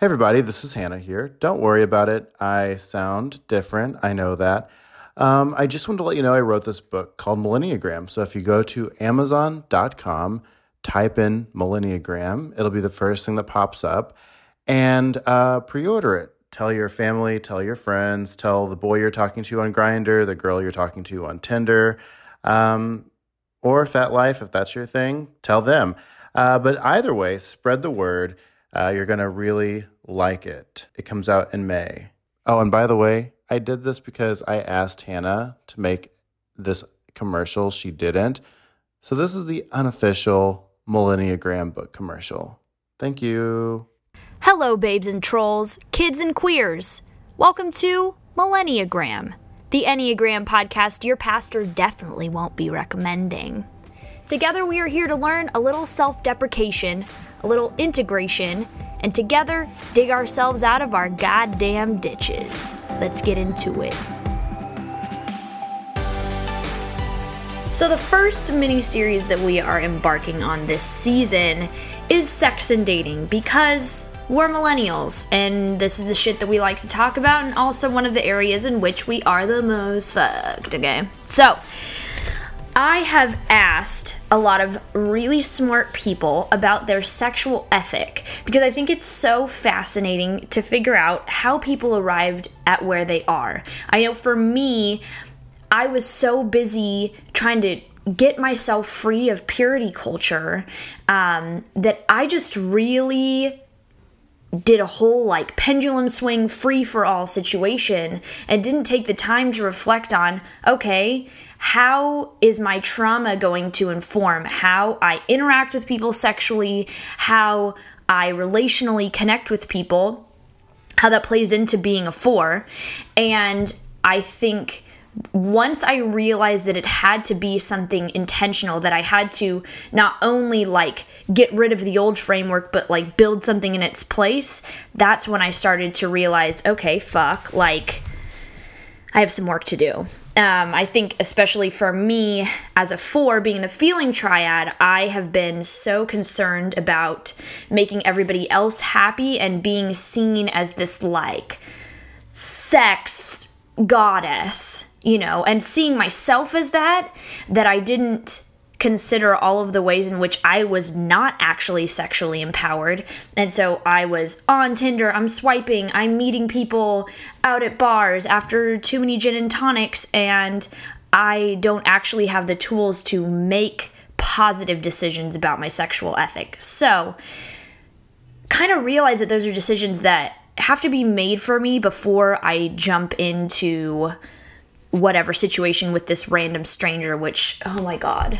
Hey, everybody, this is Hannah here. Don't worry about it. I sound different. I know that. Um, I just wanted to let you know I wrote this book called Millenniagram. So if you go to Amazon.com, type in Millenniagram, it'll be the first thing that pops up, and uh, pre order it. Tell your family, tell your friends, tell the boy you're talking to on Grindr, the girl you're talking to on Tinder, um, or FetLife, if that's your thing, tell them. Uh, but either way, spread the word. Uh, you're going to really like it. It comes out in May. Oh, and by the way, I did this because I asked Hannah to make this commercial. She didn't. So this is the unofficial Millenniagram book commercial. Thank you. Hello, babes and trolls, kids and queers. Welcome to Millenniagram, the Enneagram podcast your pastor definitely won't be recommending. Together, we are here to learn a little self deprecation, a little integration, and together dig ourselves out of our goddamn ditches. Let's get into it. So, the first mini series that we are embarking on this season is sex and dating because we're millennials and this is the shit that we like to talk about, and also one of the areas in which we are the most fucked, okay? So, I have asked a lot of really smart people about their sexual ethic because I think it's so fascinating to figure out how people arrived at where they are. I know for me, I was so busy trying to get myself free of purity culture um, that I just really did a whole like pendulum swing free for all situation and didn't take the time to reflect on okay how is my trauma going to inform how I interact with people sexually, how I relationally connect with people, how that plays into being a four. And I think once I realized that it had to be something intentional, that I had to not only like get rid of the old framework, but like build something in its place, that's when I started to realize okay, fuck, like I have some work to do. Um, I think, especially for me as a four, being the feeling triad, I have been so concerned about making everybody else happy and being seen as this like sex goddess, you know, and seeing myself as that, that I didn't consider all of the ways in which I was not actually sexually empowered. And so I was on Tinder, I'm swiping, I'm meeting people out at bars after too many gin and tonics, and I don't actually have the tools to make positive decisions about my sexual ethic. So, kind of realize that those are decisions that have to be made for me before I jump into whatever situation with this random stranger, which, oh my god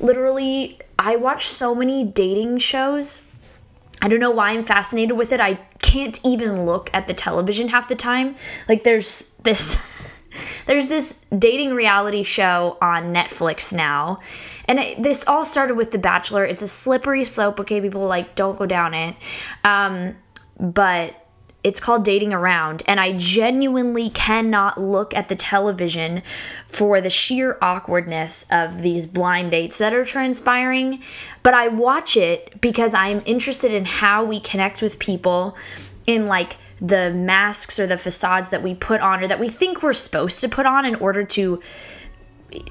literally I watch so many dating shows. I don't know why I'm fascinated with it. I can't even look at the television half the time. Like there's this there's this dating reality show on Netflix now. And it, this all started with The Bachelor. It's a slippery slope. Okay, people like don't go down it. Um, but it's called Dating Around, and I genuinely cannot look at the television for the sheer awkwardness of these blind dates that are transpiring. But I watch it because I'm interested in how we connect with people in like the masks or the facades that we put on or that we think we're supposed to put on in order to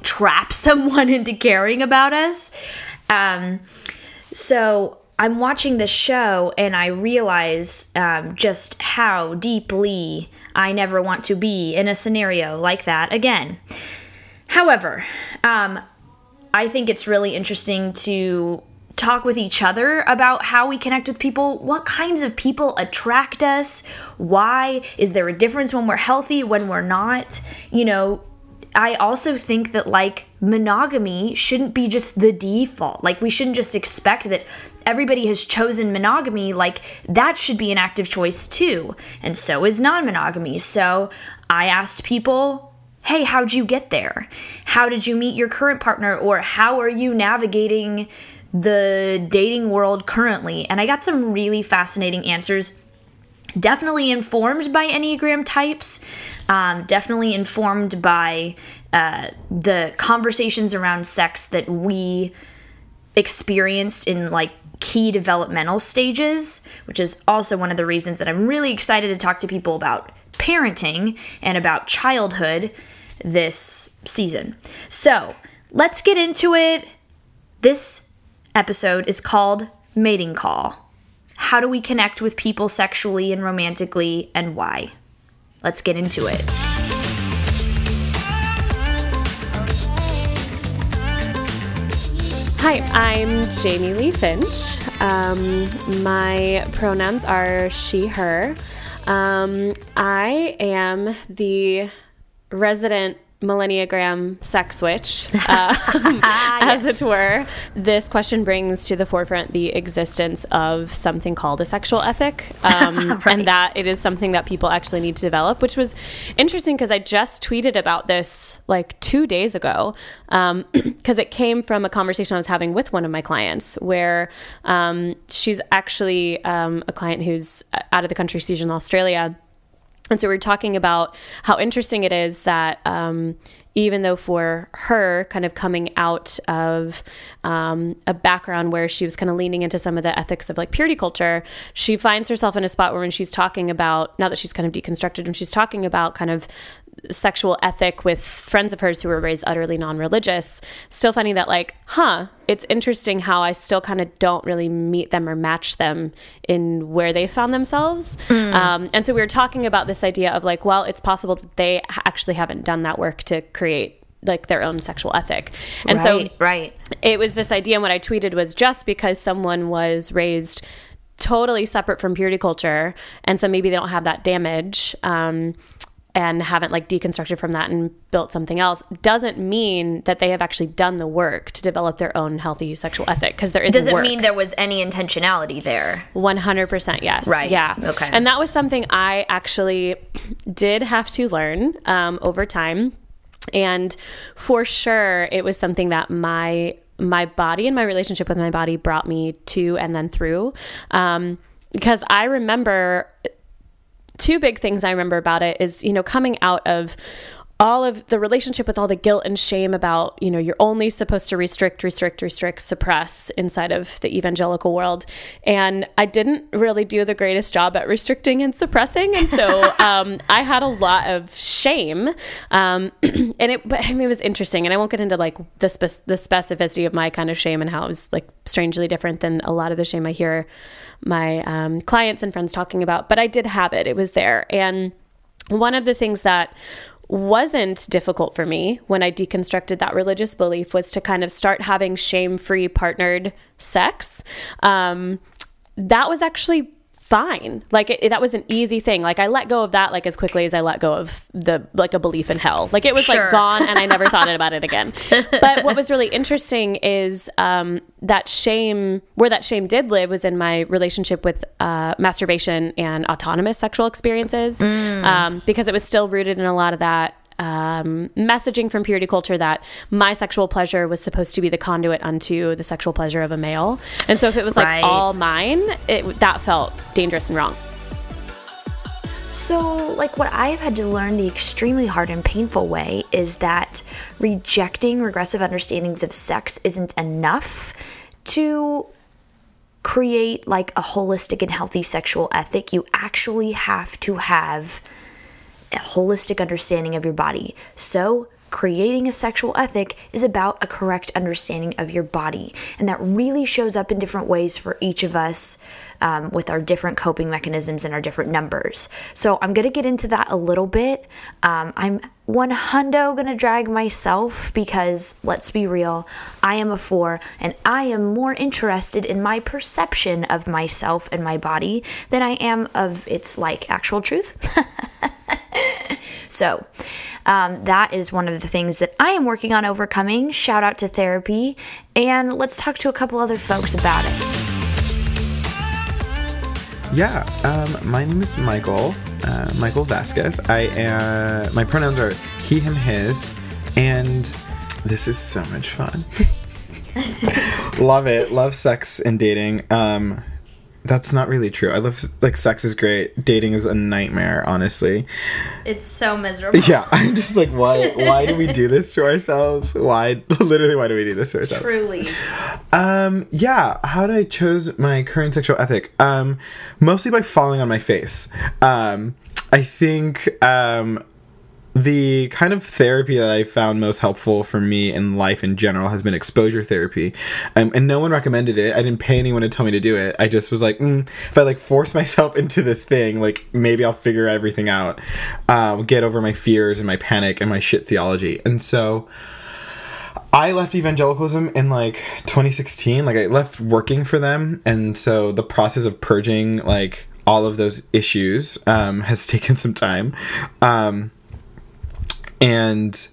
trap someone into caring about us. Um, so I'm watching this show and I realize um, just how deeply I never want to be in a scenario like that again. However, um, I think it's really interesting to talk with each other about how we connect with people, what kinds of people attract us, why is there a difference when we're healthy, when we're not, you know, I also think that like monogamy shouldn't be just the default. Like we shouldn't just expect that everybody has chosen monogamy. Like that should be an active choice too. And so is non monogamy. So I asked people, hey, how'd you get there? How did you meet your current partner? Or how are you navigating the dating world currently? And I got some really fascinating answers definitely informed by Enneagram types, um, definitely informed by uh, the conversations around sex that we experienced in like key developmental stages, which is also one of the reasons that I'm really excited to talk to people about parenting and about childhood this season. So let's get into it. This episode is called Mating Call. How do we connect with people sexually and romantically, and why? Let's get into it. Hi, I'm Jamie Lee Finch. Um, my pronouns are she, her. Um, I am the resident millenniagram sex switch, uh, as yes. it were. This question brings to the forefront the existence of something called a sexual ethic, um, right. and that it is something that people actually need to develop, which was interesting because I just tweeted about this like two days ago because um, it came from a conversation I was having with one of my clients where um, she's actually um, a client who's out of the country, she's in Australia and so we are talking about how interesting it is that um, even though for her, kind of coming out of um, a background where she was kind of leaning into some of the ethics of like purity culture, she finds herself in a spot where when she's talking about, now that she's kind of deconstructed, when she's talking about kind of sexual ethic with friends of hers who were raised utterly non-religious still finding that like huh it's interesting how i still kind of don't really meet them or match them in where they found themselves mm. um, and so we were talking about this idea of like well it's possible that they actually haven't done that work to create like their own sexual ethic. And right, so right. It was this idea and what I tweeted was just because someone was raised totally separate from purity culture and so maybe they don't have that damage um, and haven't like deconstructed from that and built something else doesn't mean that they have actually done the work to develop their own healthy sexual ethic because there is doesn't work. mean there was any intentionality there? 100% yes. Right. Yeah. Okay. And that was something i actually did have to learn um, over time. And for sure it was something that my my body and my relationship with my body brought me to and then through. Um, because i remember two big things I remember about it is, you know, coming out of all of the relationship with all the guilt and shame about, you know, you're only supposed to restrict, restrict, restrict, suppress inside of the evangelical world. And I didn't really do the greatest job at restricting and suppressing. And so um, I had a lot of shame. Um, and it, but I mean, it was interesting. And I won't get into like the, spe- the specificity of my kind of shame and how it was like strangely different than a lot of the shame I hear my um, clients and friends talking about. But I did have it, it was there. And one of the things that wasn't difficult for me when I deconstructed that religious belief was to kind of start having shame free partnered sex. Um, that was actually fine. Like it, that was an easy thing. Like I let go of that like as quickly as I let go of the like a belief in hell. Like it was sure. like gone and I never thought about it again. But what was really interesting is um, that shame where that shame did live was in my relationship with uh, masturbation and autonomous sexual experiences mm. um, because it was still rooted in a lot of that um, messaging from purity culture that my sexual pleasure was supposed to be the conduit unto the sexual pleasure of a male. And so if it was like right. all mine, it, that felt dangerous and wrong. So, like, what I've had to learn the extremely hard and painful way is that rejecting regressive understandings of sex isn't enough to create like a holistic and healthy sexual ethic. You actually have to have a holistic understanding of your body. So, creating a sexual ethic is about a correct understanding of your body. And that really shows up in different ways for each of us um, with our different coping mechanisms and our different numbers. So I'm going to get into that a little bit. Um, I'm one hundo going to drag myself because let's be real, I am a four and I am more interested in my perception of myself and my body than I am of its like actual truth. so, um, that is one of the things that I am working on overcoming. Shout out to therapy. And let's talk to a couple other folks about it. Yeah, um, my name is Michael, uh, Michael Vasquez. I uh, my pronouns are he, him, his, and this is so much fun. Love it. Love sex and dating. Um, that's not really true. I love like sex is great. Dating is a nightmare, honestly. It's so miserable. Yeah, I'm just like, why? Why do we do this to ourselves? Why? Literally, why do we do this to ourselves? Truly. Um, yeah. How did I chose my current sexual ethic? Um, mostly by falling on my face. Um, I think um, the kind of therapy that I found most helpful for me in life in general has been exposure therapy, um, and no one recommended it. I didn't pay anyone to tell me to do it. I just was like, mm, if I like force myself into this thing, like maybe I'll figure everything out, um, get over my fears and my panic and my shit theology, and so. I left evangelicalism in like 2016. Like I left working for them, and so the process of purging like all of those issues um, has taken some time, um, and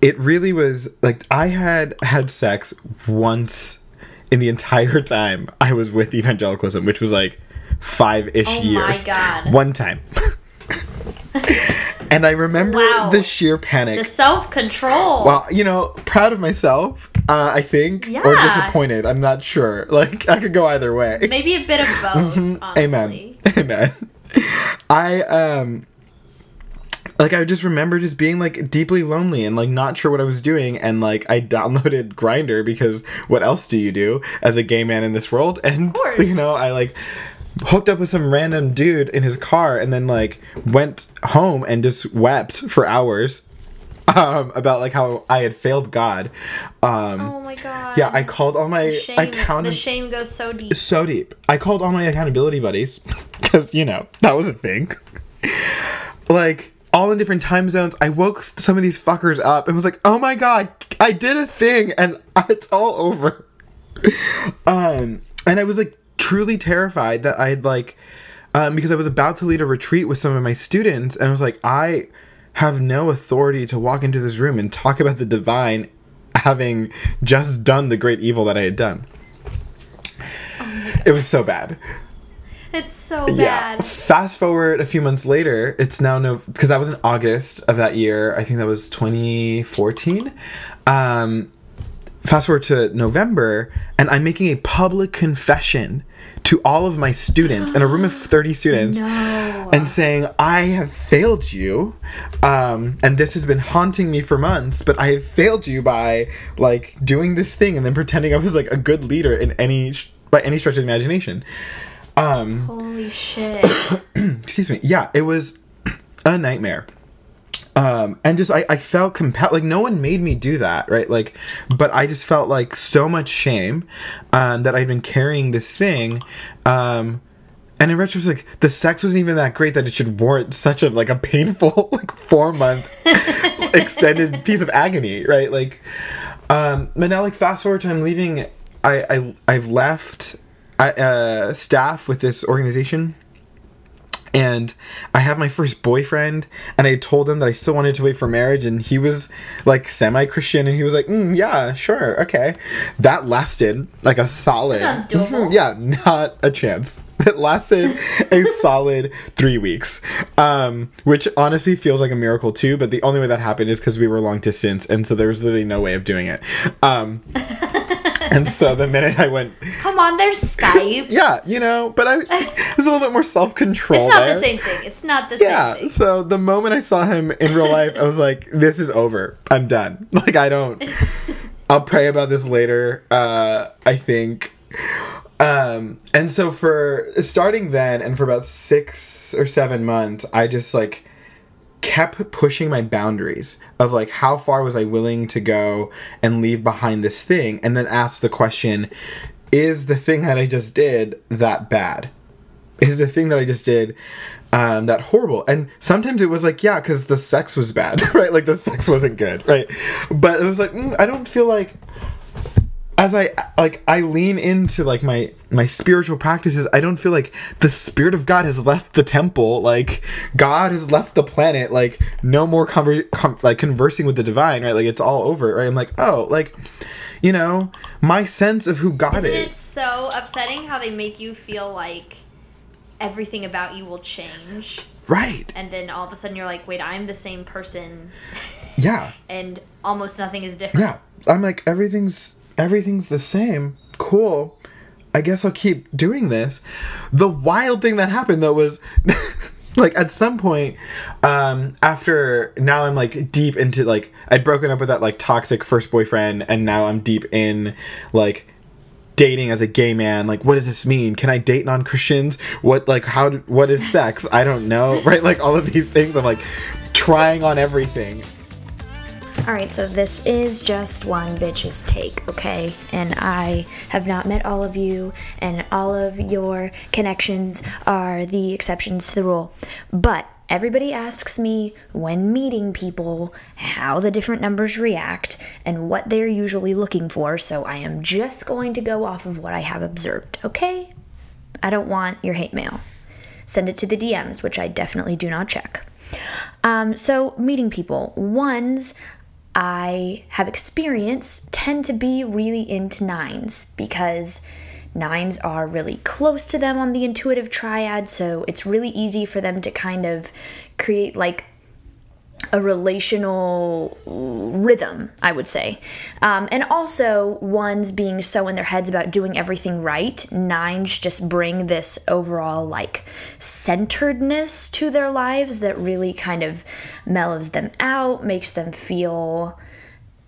it really was like I had had sex once in the entire time I was with evangelicalism, which was like five ish Oh my years. God. One time. and I remember Wow. the sheer panic. The self control. Well, you know, proud of myself, uh, I think, or disappointed. I'm not sure. Like, I could go either way. Maybe a bit of both. Honestly. Amen. Amen. I um like I just remember just being like deeply lonely and like not sure what I was doing and like I downloaded Grindr because what else do you do as a gay man in this world? And you know, I like hooked up with some random dude in his car and then like went home and just wept for hours um about like how I had failed God. Um Oh my god. yeah, I called all my shame, account the shame goes so deep. so deep. I called all my accountability buddies because you know that was a thing. like all in different time zones. I woke some of these fuckers up and was like, "Oh my god, I did a thing and it's all over." um, and I was like truly terrified that I'd like, um, because I was about to lead a retreat with some of my students, and I was like, I have no authority to walk into this room and talk about the divine, having just done the great evil that I had done. It was so bad. It's so bad. Yeah. Fast forward a few months later, it's now no because that was in August of that year. I think that was 2014. Um, fast forward to November, and I'm making a public confession to all of my students in a room of 30 students No. and saying i have failed you um, and this has been haunting me for months but i have failed you by like doing this thing and then pretending i was like a good leader in any sh- by any stretch of the imagination um Holy shit. excuse me. Yeah it was a nightmare. Um and just I, I felt compelled like no one made me do that right? Like but i just felt like so much shame um that i'd been carrying this thing um and in retrospect like, the sex wasn't even that great that it should warrant such a like a painful like four month extended piece of agony right? Like um but now like fast forward to i'm leaving i, I i've left I, uh, staff with this organization and I have my first boyfriend, and I told him that I still wanted to wait for marriage, and he was like semi Christian, and he was like, mm, "Yeah, sure, okay." That lasted like a solid, doable. yeah, not a chance. It lasted a solid three weeks, um, which honestly feels like a miracle too. But the only way that happened is because we were long distance, and so there was literally no way of doing it. Um, and so the minute I went, Come on, there's Skype. yeah, you know, but I there's a little bit more self control. It's not there. the same thing. It's not the Yeah. same thing. Yeah. So the moment I saw him in real life, I was like, "This is over. I'm done. Like I don't. I'll pray about this later. Uh, I think." Um, and so for starting then, and for about six or seven months, I just like kept pushing my boundaries of like how far was I willing to go and leave behind this thing, and then ask the question: Is the thing that I just did that bad? is the thing that I just did um, that horrible. And sometimes it was like, yeah, because the sex was bad, right? Like the sex wasn't good, right? But it was like, mm, I don't feel like as I like I lean into like my my spiritual practices, I don't feel like the spirit of God has left the temple. Like God has left the planet. Like no more conver- com- like conversing with the divine, right? Like it's all over, right? I'm like, oh, like you know, my sense of who God Isn't is. it so upsetting how they make you feel like everything about you will change? Right. And then all of a sudden you're like, wait, I'm the same person Yeah. and almost nothing is different. yeah i'm like everything's everything's the same. Cool. I guess I'll keep doing this. The wild thing that happened though was like at some point um after now I'm like deep into like I'd broken up with that like toxic first boyfriend and now I'm deep in like dating as a gay man. Like what does this mean? Can i date non-christians? What like how what is sex? I don't know right? Like all of these things. I'm like trying on everything Alright, so this is just one bitch's take, okay? And I have not met all of you, and all of your connections are the exceptions to the rule. But everybody asks me when meeting people how the different numbers react and what they're usually looking for, so I am just going to go off of what I have observed, okay? I don't want your hate mail. Send it to the DMs, which I definitely do not check. Um, so, meeting people. Ones I have experienced tend to be really into nines because nines are really close to them on the intuitive triad, so it's really easy for them to kind of create like a relational rhythm, I would say. Um, and also, ones being so in their heads about doing everything right, nines just bring this overall like centeredness to their lives that really kind of mellows them out, makes them feel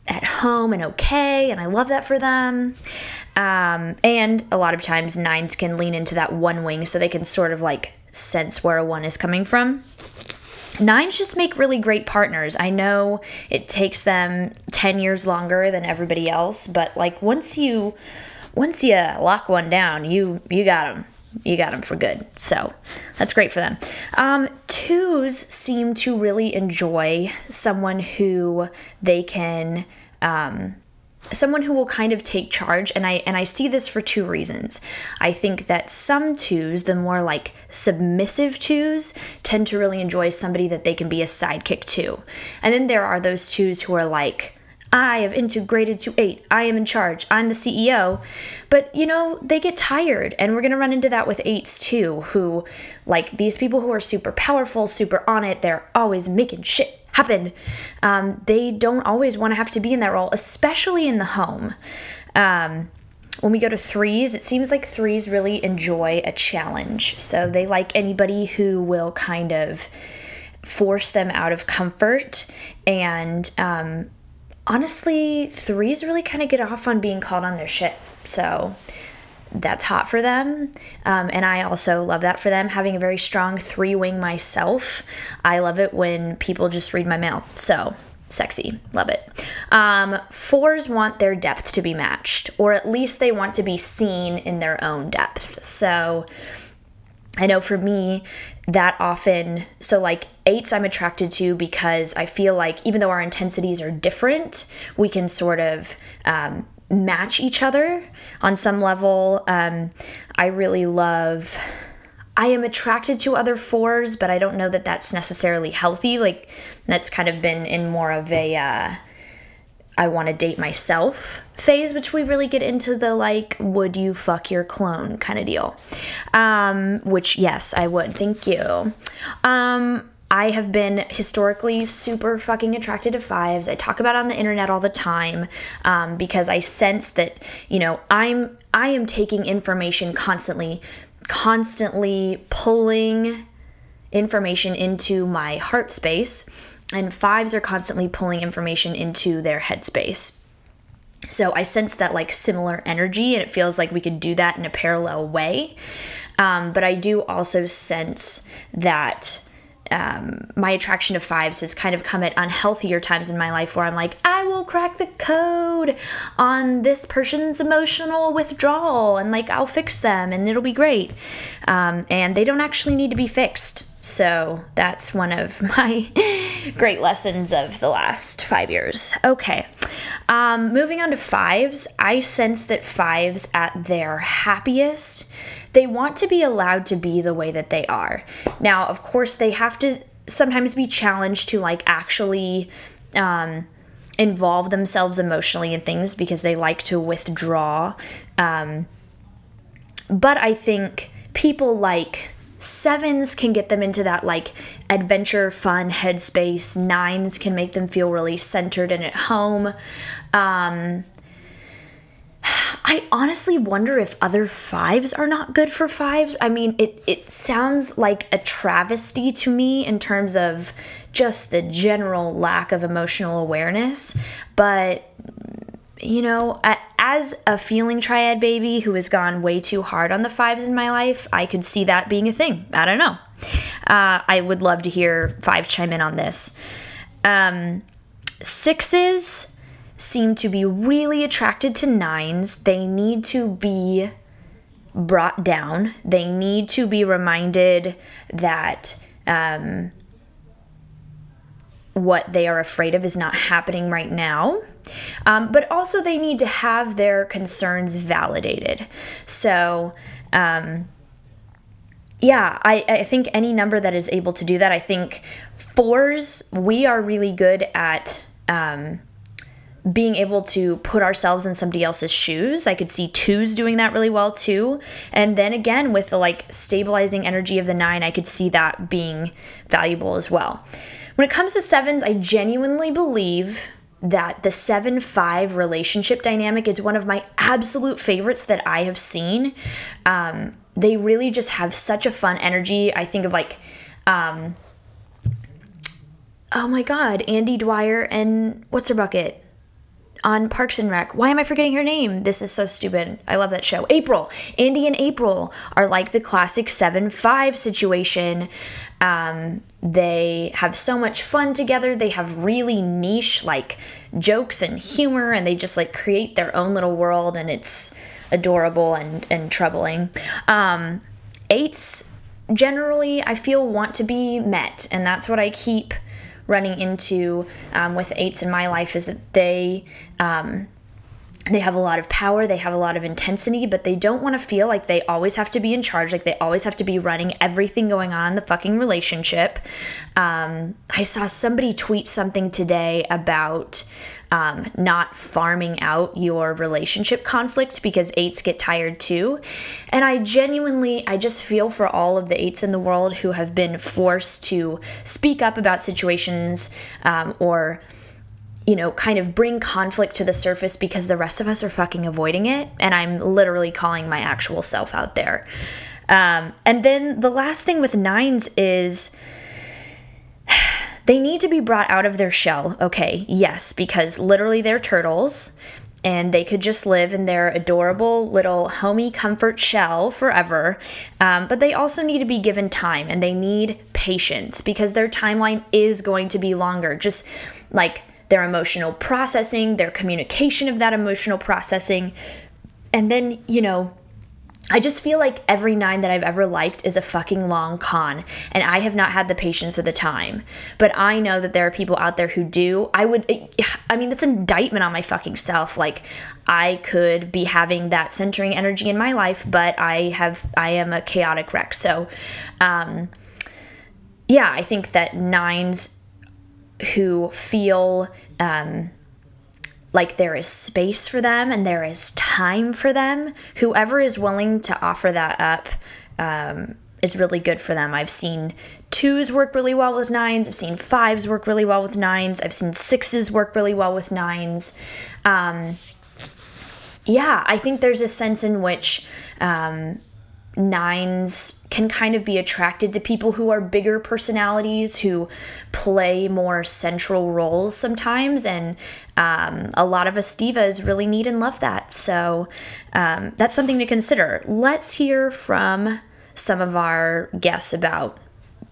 at home and okay, and I love that for them. Um, and a lot of times, nines can lean into that one wing so they can sort of like sense where a one is coming from. Nines just make really great partners. I know it takes them 10 years longer than everybody else, but like once you once you lock one down, you you got them. You got them for good. So that's great for them. Um, twos seem to really enjoy someone who they can um, someone who will kind of take charge and I and I see this for two reasons. I think that some twos, the more like submissive twos, tend to really enjoy somebody that they can be a sidekick to. And then there are those twos who are like I have integrated to eight. I am in charge. I'm the CEO. But, you know, they get tired. And we're going to run into that with eights too, who, like, these people who are super powerful, super on it, they're always making shit happen. Um, they don't always want to have to be in that role, especially in the home. Um, when we go to threes, it seems like threes really enjoy a challenge. So they like anybody who will kind of force them out of comfort. And um, honestly, threes really kind of get off on being called on their shit. So that's hot for them. Um, and I also love that for them. Having a very strong three wing myself, I love it when people just read my mail. So sexy, love it. Um, fours want their depth to be matched, or at least they want to be seen in their own depth. So I know for me, that often, so like eights I'm attracted to because I feel like even though our intensities are different, we can sort of um, match each other on some level. Um, I really love. I am attracted to other fours, but I don't know that that's necessarily healthy. Like that's kind of been in more of a uh, I want to date myself phase, which we really get into the like, would you fuck your clone kind of deal. Um, which yes, I would. Thank you. Um, I have been historically super fucking attracted to fives. I talk about on the internet all the time um, because I sense that you know I'm I am taking information constantly, constantly pulling information into my heart space, and fives are constantly pulling information into their head space. So I sense that like similar energy, and it feels like we could do that in a parallel way. Um, but I do also sense that um, my attraction to fives has kind of come at unhealthier times in my life where I'm like, I will crack the code on this person's emotional withdrawal and like I'll fix them and it'll be great. Um, and they don't actually need to be fixed. So that's one of my great lessons of the last five years. Okay. Um, moving on to fives, I sense that fives at their happiest they want to be allowed to be the way that they are. Now, of course, they have to sometimes be challenged to like actually um, involve themselves emotionally in things because they like to withdraw. Um, but I think people like sevens can get them into that like adventure fun headspace nines can make them feel really centered and at home um I honestly wonder if other fives are not good for fives. I mean, it, it sounds like a travesty to me in terms of just the general lack of emotional awareness. But, you know, as a feeling triad baby who has gone way too hard on the fives in my life, I could see that being a thing. I don't know. Uh, I would love to hear five chime in on this. Um, sixes seem to be really attracted to nines. They need to be brought down. They need to be reminded that um, what they are afraid of is not happening right now. Um, but also, they need to have their concerns validated. So, um, yeah, I, I think any number that is able to do that, I think fours, we are really good at um, being able to put ourselves in somebody else's shoes. I could see twos doing that really well too. And then again, with the like stabilizing energy of the nine, I could see that being valuable as well. When it comes to sevens, I genuinely believe that the 7 5 relationship dynamic is one of my absolute favorites that I have seen. Um, they really just have such a fun energy. I think of like, um, oh my God, Andy Dwyer and what's her bucket? On Parks and Rec. Why am I forgetting her name? This is so stupid. I love that show. April. Andy and April are like the classic 7 5 situation. Um, they have so much fun together. They have really niche, like, jokes and humor, and they just, like, create their own little world, and it's adorable and, and troubling. Um, eights generally, I feel, want to be met, and that's what I keep running into um, with eights in my life is that they um, they have a lot of power, they have a lot of intensity, but they don't want to feel like they always have to be in charge, like they always have to be running everything going on in the fucking relationship. Um, I saw somebody tweet something today about um, not farming out your relationship conflict because eights get tired too. And I genuinely, I just feel for all of the eights in the world who have been forced to speak up about situations um, or you know, kind of bring conflict to the surface because the rest of us are fucking avoiding it. And I'm literally calling my actual self out there. Um, and then the last thing with nines is they need to be brought out of their shell. Okay, yes, because literally they're turtles and they could just live in their adorable little homey comfort shell forever. Um, but they also need to be given time and they need patience because their timeline is going to be longer. Just like their emotional processing, their communication of that emotional processing. And then, you know, I just feel like every nine that I've ever liked is a fucking long con, and I have not had the patience or the time. But I know that there are people out there who do. I would, I mean, that's an indictment on my fucking self. Like, I could be having that centering energy in my life, but I have, I am a chaotic wreck. So, um, yeah, I think that nines who feel, um, like there is space for them and there is time for them. Whoever is willing to offer that up um, is really good for them. I've seen twos work really well with nines. I've seen fives work really well with nines. I've seen sixes work really well with nines. Um, yeah, I think there's a sense in which um, nines can kind of be attracted to people who are bigger personalities who play more central roles sometimes and um, a lot of us divas really need and love that so um, that's something to consider let's hear from some of our guests about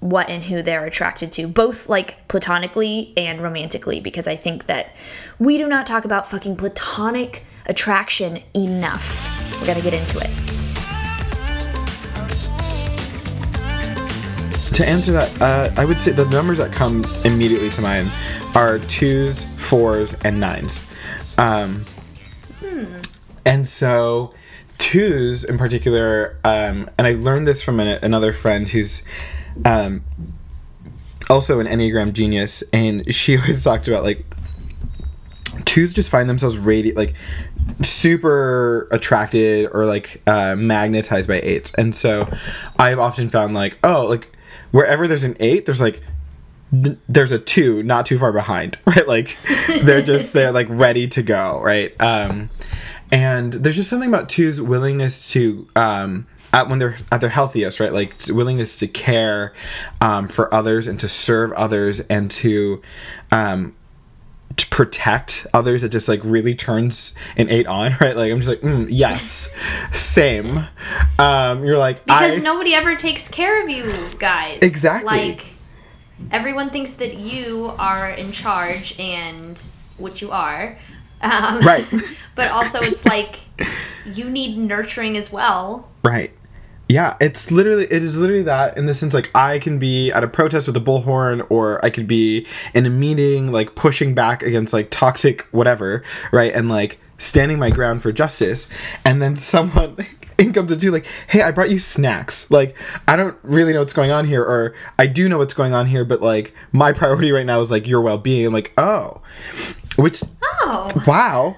what and who they're attracted to, both like platonically and romantically, because I think that we do not talk about fucking platonic attraction enough. We're gonna get into it. To answer that, uh, I would say the numbers that come immediately to mind are twos, fours, and nines. Um, hmm. And so, twos in particular, um, and I learned this from an, another friend who's um, also an Enneagram genius, and she always talked about like twos just find themselves radi- like super attracted or like uh, magnetized by eights, and so I've often found like oh like wherever there's an eight, there's like there's a two not too far behind, right? Like they're just they're like ready to go, right? Um, and there's just something about two's willingness to um at when they're at their healthiest right like willingness to care um, for others and to serve others and to um to protect others it just like really turns an eight on right like i'm just like mm, yes same um you're like because I, nobody ever takes care of you guys. Exactly. Like everyone thinks that you are in charge, and which you are. Um, Right. but also, it's like you need nurturing as well. Right. Yeah, it's literally it is literally that in the sense like I can be at a protest with a bullhorn or I could be in a meeting like pushing back against like toxic whatever, right? And like standing my ground for justice and then someone in comes to do like, "Hey, I brought you snacks." Like, I don't really know what's going on here or I do know what's going on here, but like my priority right now is like your well-being. I'm like, "Oh." Which Oh, wow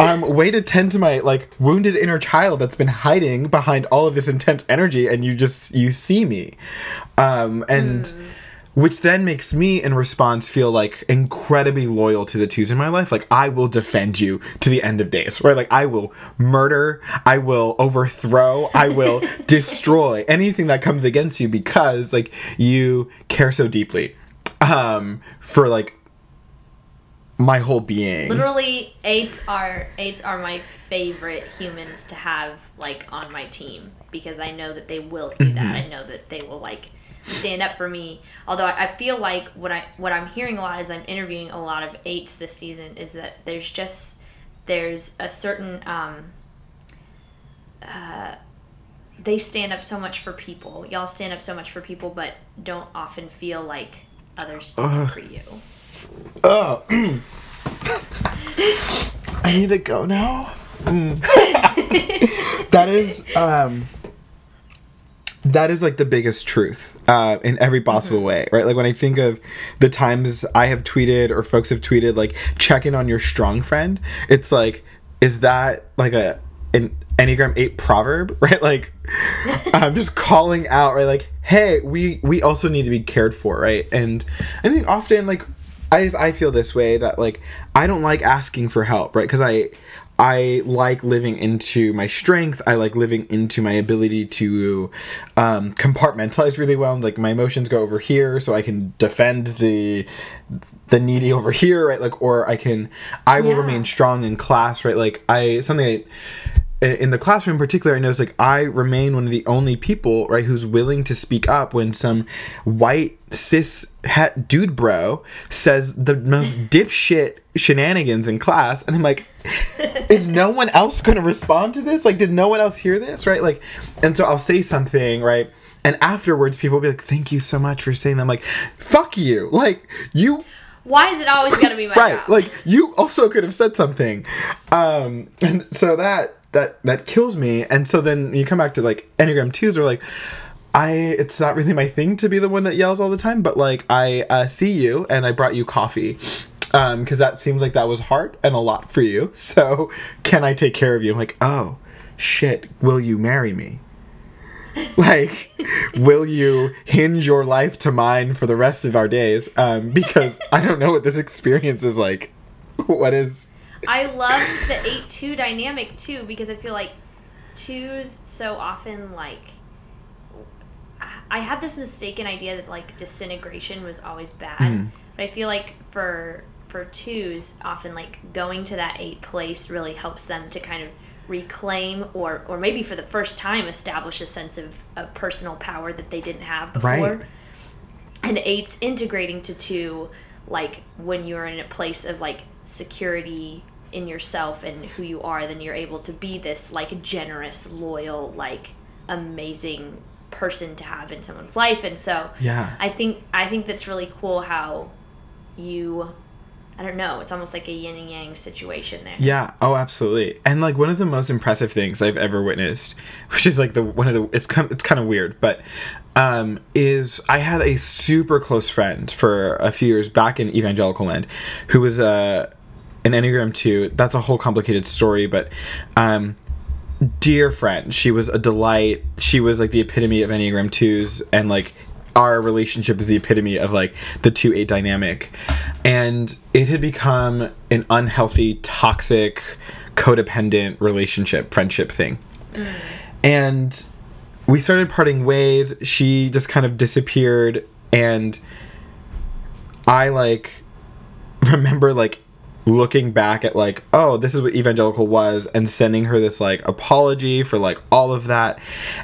um way to tend to my like wounded inner child that's been hiding behind all of this intense energy and you just you see me. Um and which then makes me in response feel like incredibly loyal to the twos in my life. Like i will defend you to the end of days. Right like i will murder i will overthrow i will destroy anything that comes against you because like you care so deeply um for like my whole being literally, eights are eights are my favorite humans to have like on my team because I know that they will do that. I know that they will like stand up for me. Although I I feel like what I what I'm hearing a lot as I'm interviewing a lot of eights this season is that there's just there's a certain um, uh, they stand up so much for people. Y'all stand up so much for people, but don't often feel like others stand up for you. Oh. I need to go now. Mm. that is um that is like the biggest truth uh, in every possible way, right? Like when I think of the times I have tweeted or folks have tweeted, like check in on your strong friend. It's like, is that like a an Enneagram Eight proverb, right? Like, I'm just calling out, right? Like, hey, we we also need to be cared for, right? And I think often, like, I I feel this way that like I don't like asking for help, right? Because I I like living into my strength. I like living into my ability to um, compartmentalize really well. Like my emotions go over here, so I can defend the the needy over here, right? Like, or I can I will Yeah. remain strong in class, right? Like I something I, in the classroom in particular, I notice like I remain one of the only people, right, who's willing to speak up when some white cis het dude bro says the most dipshit shenanigans in class, and I'm like, is no one else going to respond to this? Like, did no one else hear this, right? Like, and so I'll say something, right. And afterwards, people will be like, "Thank you so much for saying that." I'm like, "Fuck you!" Like, you Why is it always gonna be my right job? like you also could have said something um and so that that that kills me. And so then you come back to like enneagram 2s are like i it's not really my thing to be the one that yells all the time but like i uh, see you and i brought you coffee. Um because that seems like that was hard and a lot for you. So can i take care of you? I'm like oh shit. Will you marry me? Like will you hinge your life to mine for the rest of our days? Um because i don't know what this experience is like. What is I love the 8 2 dynamic too because I feel like twos so often like. I had this mistaken idea that like disintegration was always bad, hmm. but I feel like for for twos, often like going to that eight place really helps them to kind of reclaim or or maybe for the first time establish a sense of, of personal power that they didn't have before Right. and eight's integrating to two like when you're in a place of like security in yourself and who you are then you're able to be this like generous loyal like amazing person to have in someone's life. And so Yeah. i think i think that's really cool how you i don't know it's almost like a yin and yang situation there. Yeah. Oh absolutely. And like one of the most impressive things i've ever witnessed which is like the one of the it's kind of, it's kind of weird but um is i had a super close friend for a few years back in evangelical land who was uh an enneagram 2 that's a whole complicated story but um dear friend. She was a delight. She was like the epitome of Enneagram 2s and like our relationship is the epitome of like the 2 8 dynamic. And it had become an unhealthy, toxic codependent relationship, friendship thing. And we started parting ways. She just kind of disappeared and I like remember like looking back at like oh this is what evangelical was and sending her this like apology for like all of that.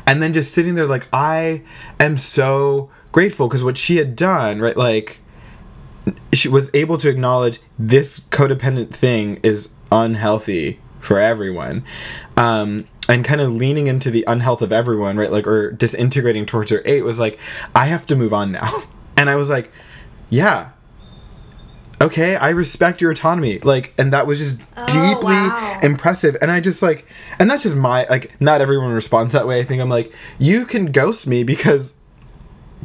And then just sitting there like i am so grateful because what she had done right like she was able to acknowledge this codependent thing is unhealthy for everyone um and kind of leaning into the unhealth of everyone right like or disintegrating towards her eight was like i have to move on now. And i was like yeah okay i respect your autonomy. Like and that was just deeply wow. impressive. And i just like and that's just my like not everyone responds that way. I think i'm like you can ghost me because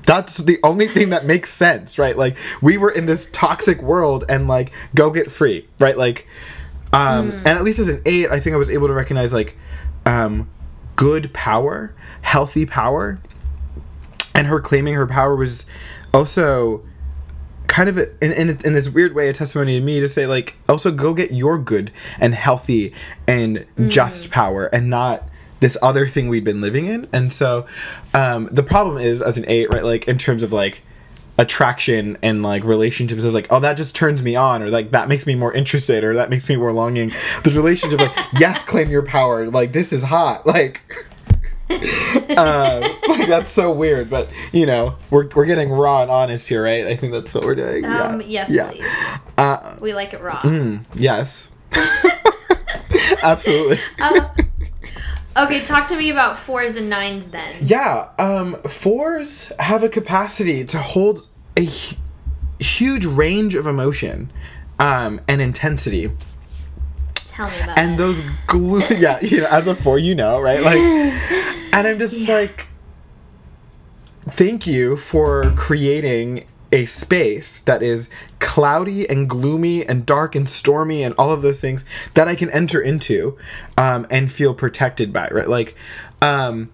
that's the only thing that makes sense right? Like we were in this toxic world and like go get free right? Like um and at least as an eight i think i was able to recognize like um good power healthy power and her claiming her power was also kind of a, in, in, in this weird way a testimony to me to say like also go get your good and healthy and just power and not this other thing we've been living in. And so um the problem is as an eight right like in terms of like attraction and like relationships of like oh that just turns me on or like that makes me more interested or that makes me more longing. The relationship like yes claim your power. Like this is hot. Like um, like that's so weird, but you know, we're, we're getting raw and honest here, right? I think that's what we're doing. Um, yeah. yes, yeah. please. Uh, We like it raw. yes. Absolutely. Uh, okay, talk to me about fours and nines then. Yeah. Um, fours have a capacity to hold a huge range of emotion, um, and intensity. Tell me about and it. those glue yeah you know as a four you know right? Like and i'm just like thank you for creating a space that is cloudy and gloomy and dark and stormy and all of those things that i can enter into um, and feel protected by right? Like um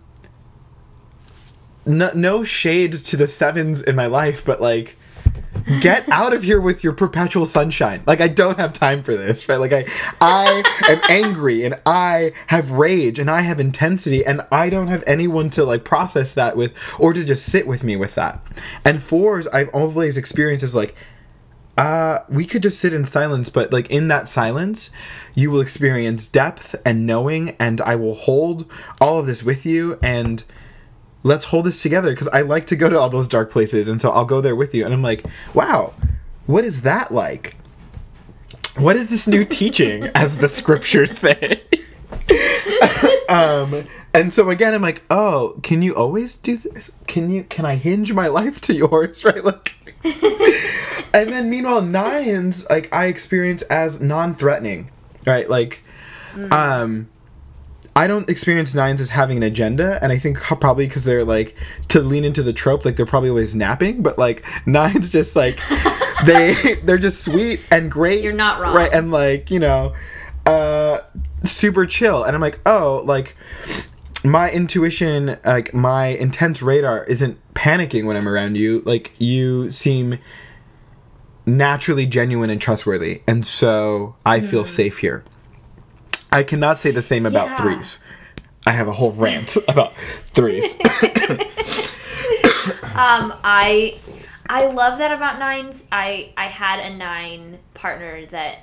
no, no shade to the sevens in my life but like get out of here with your perpetual sunshine. Like i don't have time for this right? Like i i am angry and i have rage and i have intensity and i don't have anyone to like process that with or to just sit with me with that. And fours i've always experienced as like uh we could just sit in silence but like in that silence you will experience depth and knowing and i will hold all of this with you and let's hold this together because I like to go to all those dark places, and so I'll go there with you. And I'm like, wow, what is that like? What is this new teaching, as the scriptures say? um, and so again, I'm like, oh, can you always do this? Can you? Can I hinge my life to yours? Right, like. and then meanwhile, nines like I experience as non-threatening, right? Like, um I don't experience nines as having an agenda, and I think probably because they're like to lean into the trope, like they're probably always napping, but like nines just like they they're just sweet and great. You're not wrong. right? And like you know, uh, super chill. And I'm like, oh, like my intuition, like my intense radar isn't panicking when I'm around you. Like you seem naturally genuine and trustworthy, and so I feel safe here. I cannot say the same about Yeah. threes. I have a whole rant about threes. Um, I I love that about nines. I I had a nine partner that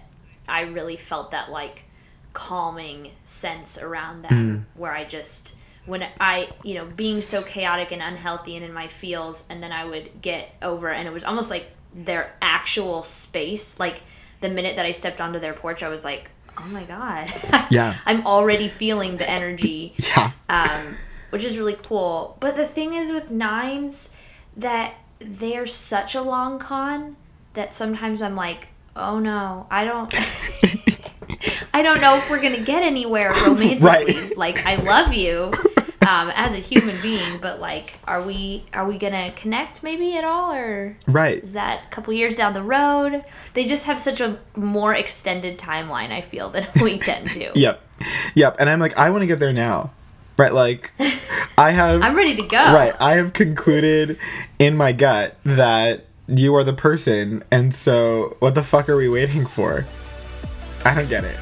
I really felt that like calming sense around them, where I just when I you know being so chaotic and unhealthy and in my feels, and then I would get over, and it was almost like their actual space. Like the minute that I stepped onto their porch, I was like, oh my god, Yeah. I'm already feeling the energy yeah. um, which is really cool. But the thing is with nines that they're such a long con that sometimes I'm like, oh no, I don't. I don't know if we're gonna get anywhere romantically. Right. Like I love you um, as a human being, but like, are we are we gonna connect maybe at all, or Right. is that a couple years down the road? They just have such a more extended timeline. I feel than we tend to. Yep. Yep. And I'm like, I want to get there now. Right. Like, I have. I'm ready to go. Right. I have concluded in my gut that you are the person. And so, what the fuck are we waiting for? I don't get it.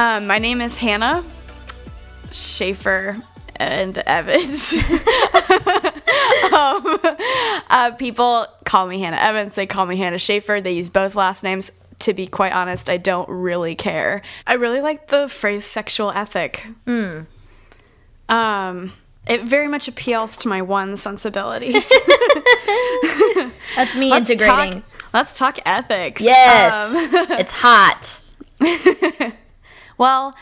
Um, my name is Hannah Schaefer and Evans. um, uh, people call me Hannah Evans. They call me Hannah Schaefer. They use both last names. To be quite honest, I don't really care. I really like the phrase sexual ethic. Um, it very much appeals to my one sensibilities. That's me let's integrating. talk. Let's talk ethics. Yes, Um, it's hot. Well,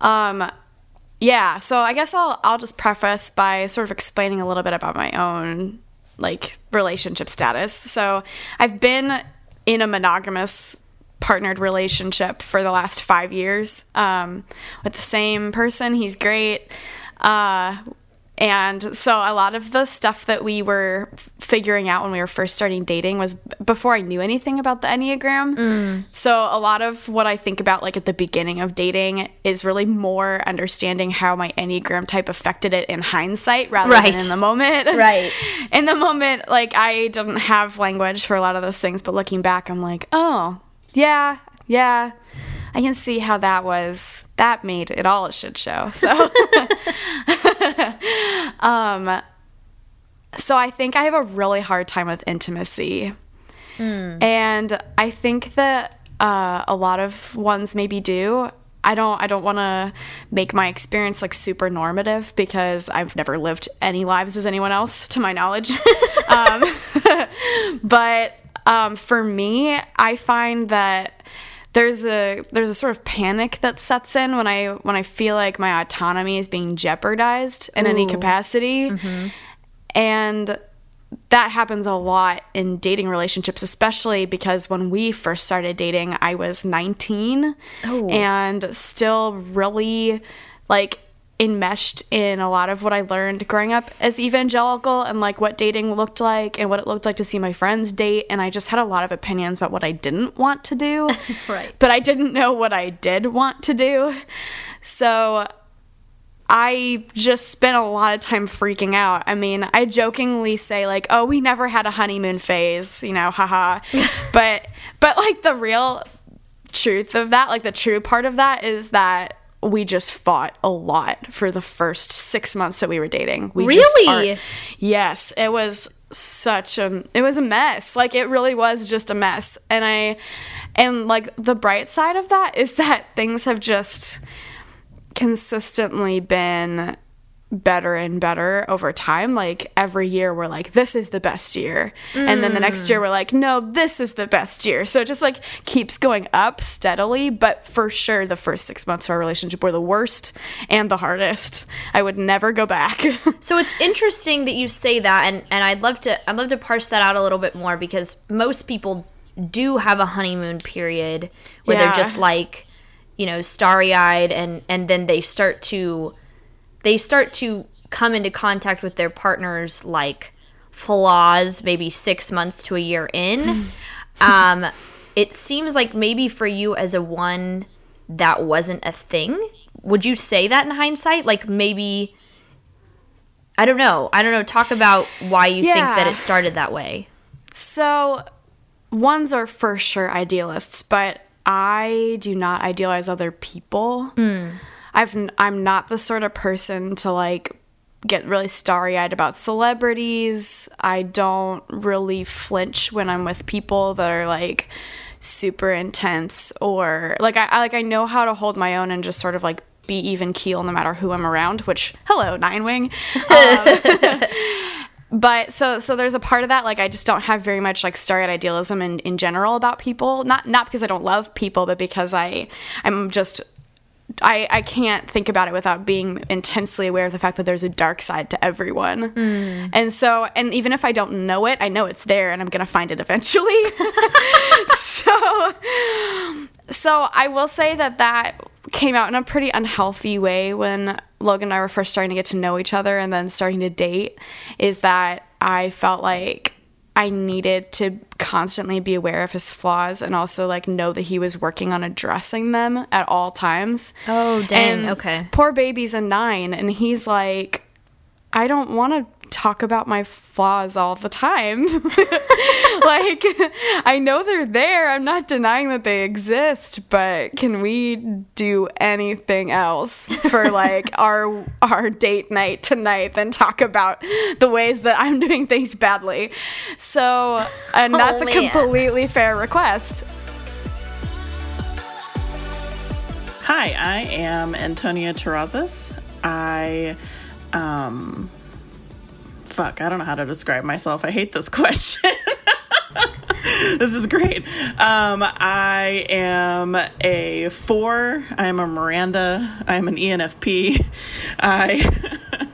um, yeah. So I guess I'll I'll just preface by sort of explaining a little bit about my own like relationship status. So I've been in a monogamous partnered relationship for the last five years um, with the same person. He's great. Uh, and so a lot of the stuff that we were figuring out when we were first starting dating was b- before I knew anything about the Enneagram. Mm. So a lot of what I think about like at the beginning of dating is really more understanding how my Enneagram type affected it in hindsight rather Right. than in the moment. Right. in the moment, like I didn't have language for a lot of those things, but looking back, I'm like, oh, yeah, yeah. I can see how that was. That made it all a shit show. So, um, so I think I have a really hard time with intimacy, and I think that uh, a lot of ones maybe do. I don't. I don't want to make my experience like super normative because I've never lived any lives as anyone else, to my knowledge. um, but um, for me, I find that there's a there's a sort of panic that sets in when I when I feel like my autonomy is being jeopardized in any capacity, mm-hmm. and that happens a lot in dating relationships, especially because when we first started dating, I was 19 and still really like enmeshed in a lot of what I learned growing up as evangelical and like what dating looked like and what it looked like to see my friends date. And I just had a lot of opinions about what I didn't want to do. Right. But I didn't know what I did want to do. So I just spent a lot of time freaking out. I mean, I jokingly say like, "Oh, we never had a honeymoon phase," you know, haha. but but like the real truth of that, like the true part of that is that we just fought a lot for the first 6 months that we were dating. We Really? Yes, it was such a it was a mess. Like it really was just a mess. And I and like the bright side of that is that things have just consistently been better and better over time. Like every year we're like, this is the best year. And then the next year we're like, no, this is the best year. So it just like keeps going up steadily. But for sure, the first six months of our relationship were the worst and the hardest. I would never go back. So it's interesting that you say that, and, and I'd love to I'd love to parse that out a little bit more because most people do have a honeymoon period where Yeah. they're just like, you know, starry eyed, and and then they start to they start to come into contact with their partner's like flaws maybe six months to a year in. um, it seems like maybe for you as a one that wasn't a thing. Would you say that in hindsight? Like maybe I don't know. I don't know. Talk about why you think that it started that way. So, ones are for sure idealists, but I do not idealize other people. I've I'm not the sort of person to like get really starry-eyed about celebrities. I don't really flinch when I'm with people that are like super intense or like I, I like I know how to hold my own and just sort of like be even keel no matter who I'm around, which hello, Nine Wing. Um, but so so there's a part of that like i just don't have very much like starry idealism in, in general about people not not because i don't love people but because i i'm just I, I can't think about it without being intensely aware of the fact that there's a dark side to everyone. Hmm. And so, and even if I don't know it, I know it's there and I'm going to find it eventually. so, so I will say that that came out in a pretty unhealthy way when Logan and I were first starting to get to know each other and then starting to date. Is that I felt like I needed to constantly be aware of his flaws and also like know that he was working on addressing them at all times. Oh, dang. And Okay. Poor baby's a nine, and he's like, I don't want to talk about my flaws all the time. like, I know they're there. I'm not denying that they exist, but can we do anything else for like our our date night tonight than talk about the ways that I'm doing things badly? So, and that's Oh, a completely fair request. Hi, I am Antonia Terrazas. I, um, fuck, I don't know how to describe myself. I hate this question. this is great. Um, I am a four. I am a Miranda. I am an ENFP. I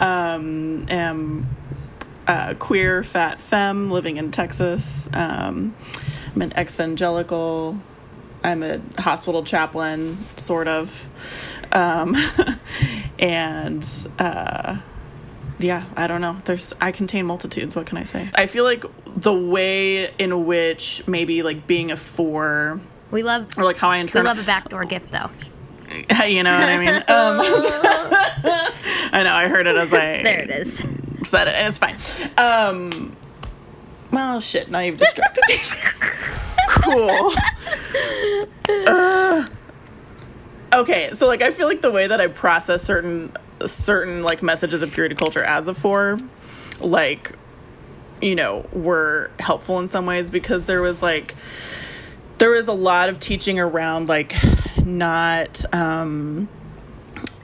um, am a queer fat femme living in Texas. Um, I'm an evangelical. I'm a hospital chaplain, sort of. Um, and uh, yeah, I don't know. There's I contain multitudes. What can I say? I feel like the way in which maybe like being a four We love or like how I interpret we love a backdoor gift though. you know what I mean? Um, I know I heard it as I There it is. said it, and it's fine. Um, well, shit. Now you've distracted me. cool. Uh, okay, so like I feel like the way that I process certain certain like messages of purity culture as a four, like you know, were helpful in some ways because there was like there was a lot of teaching around like not um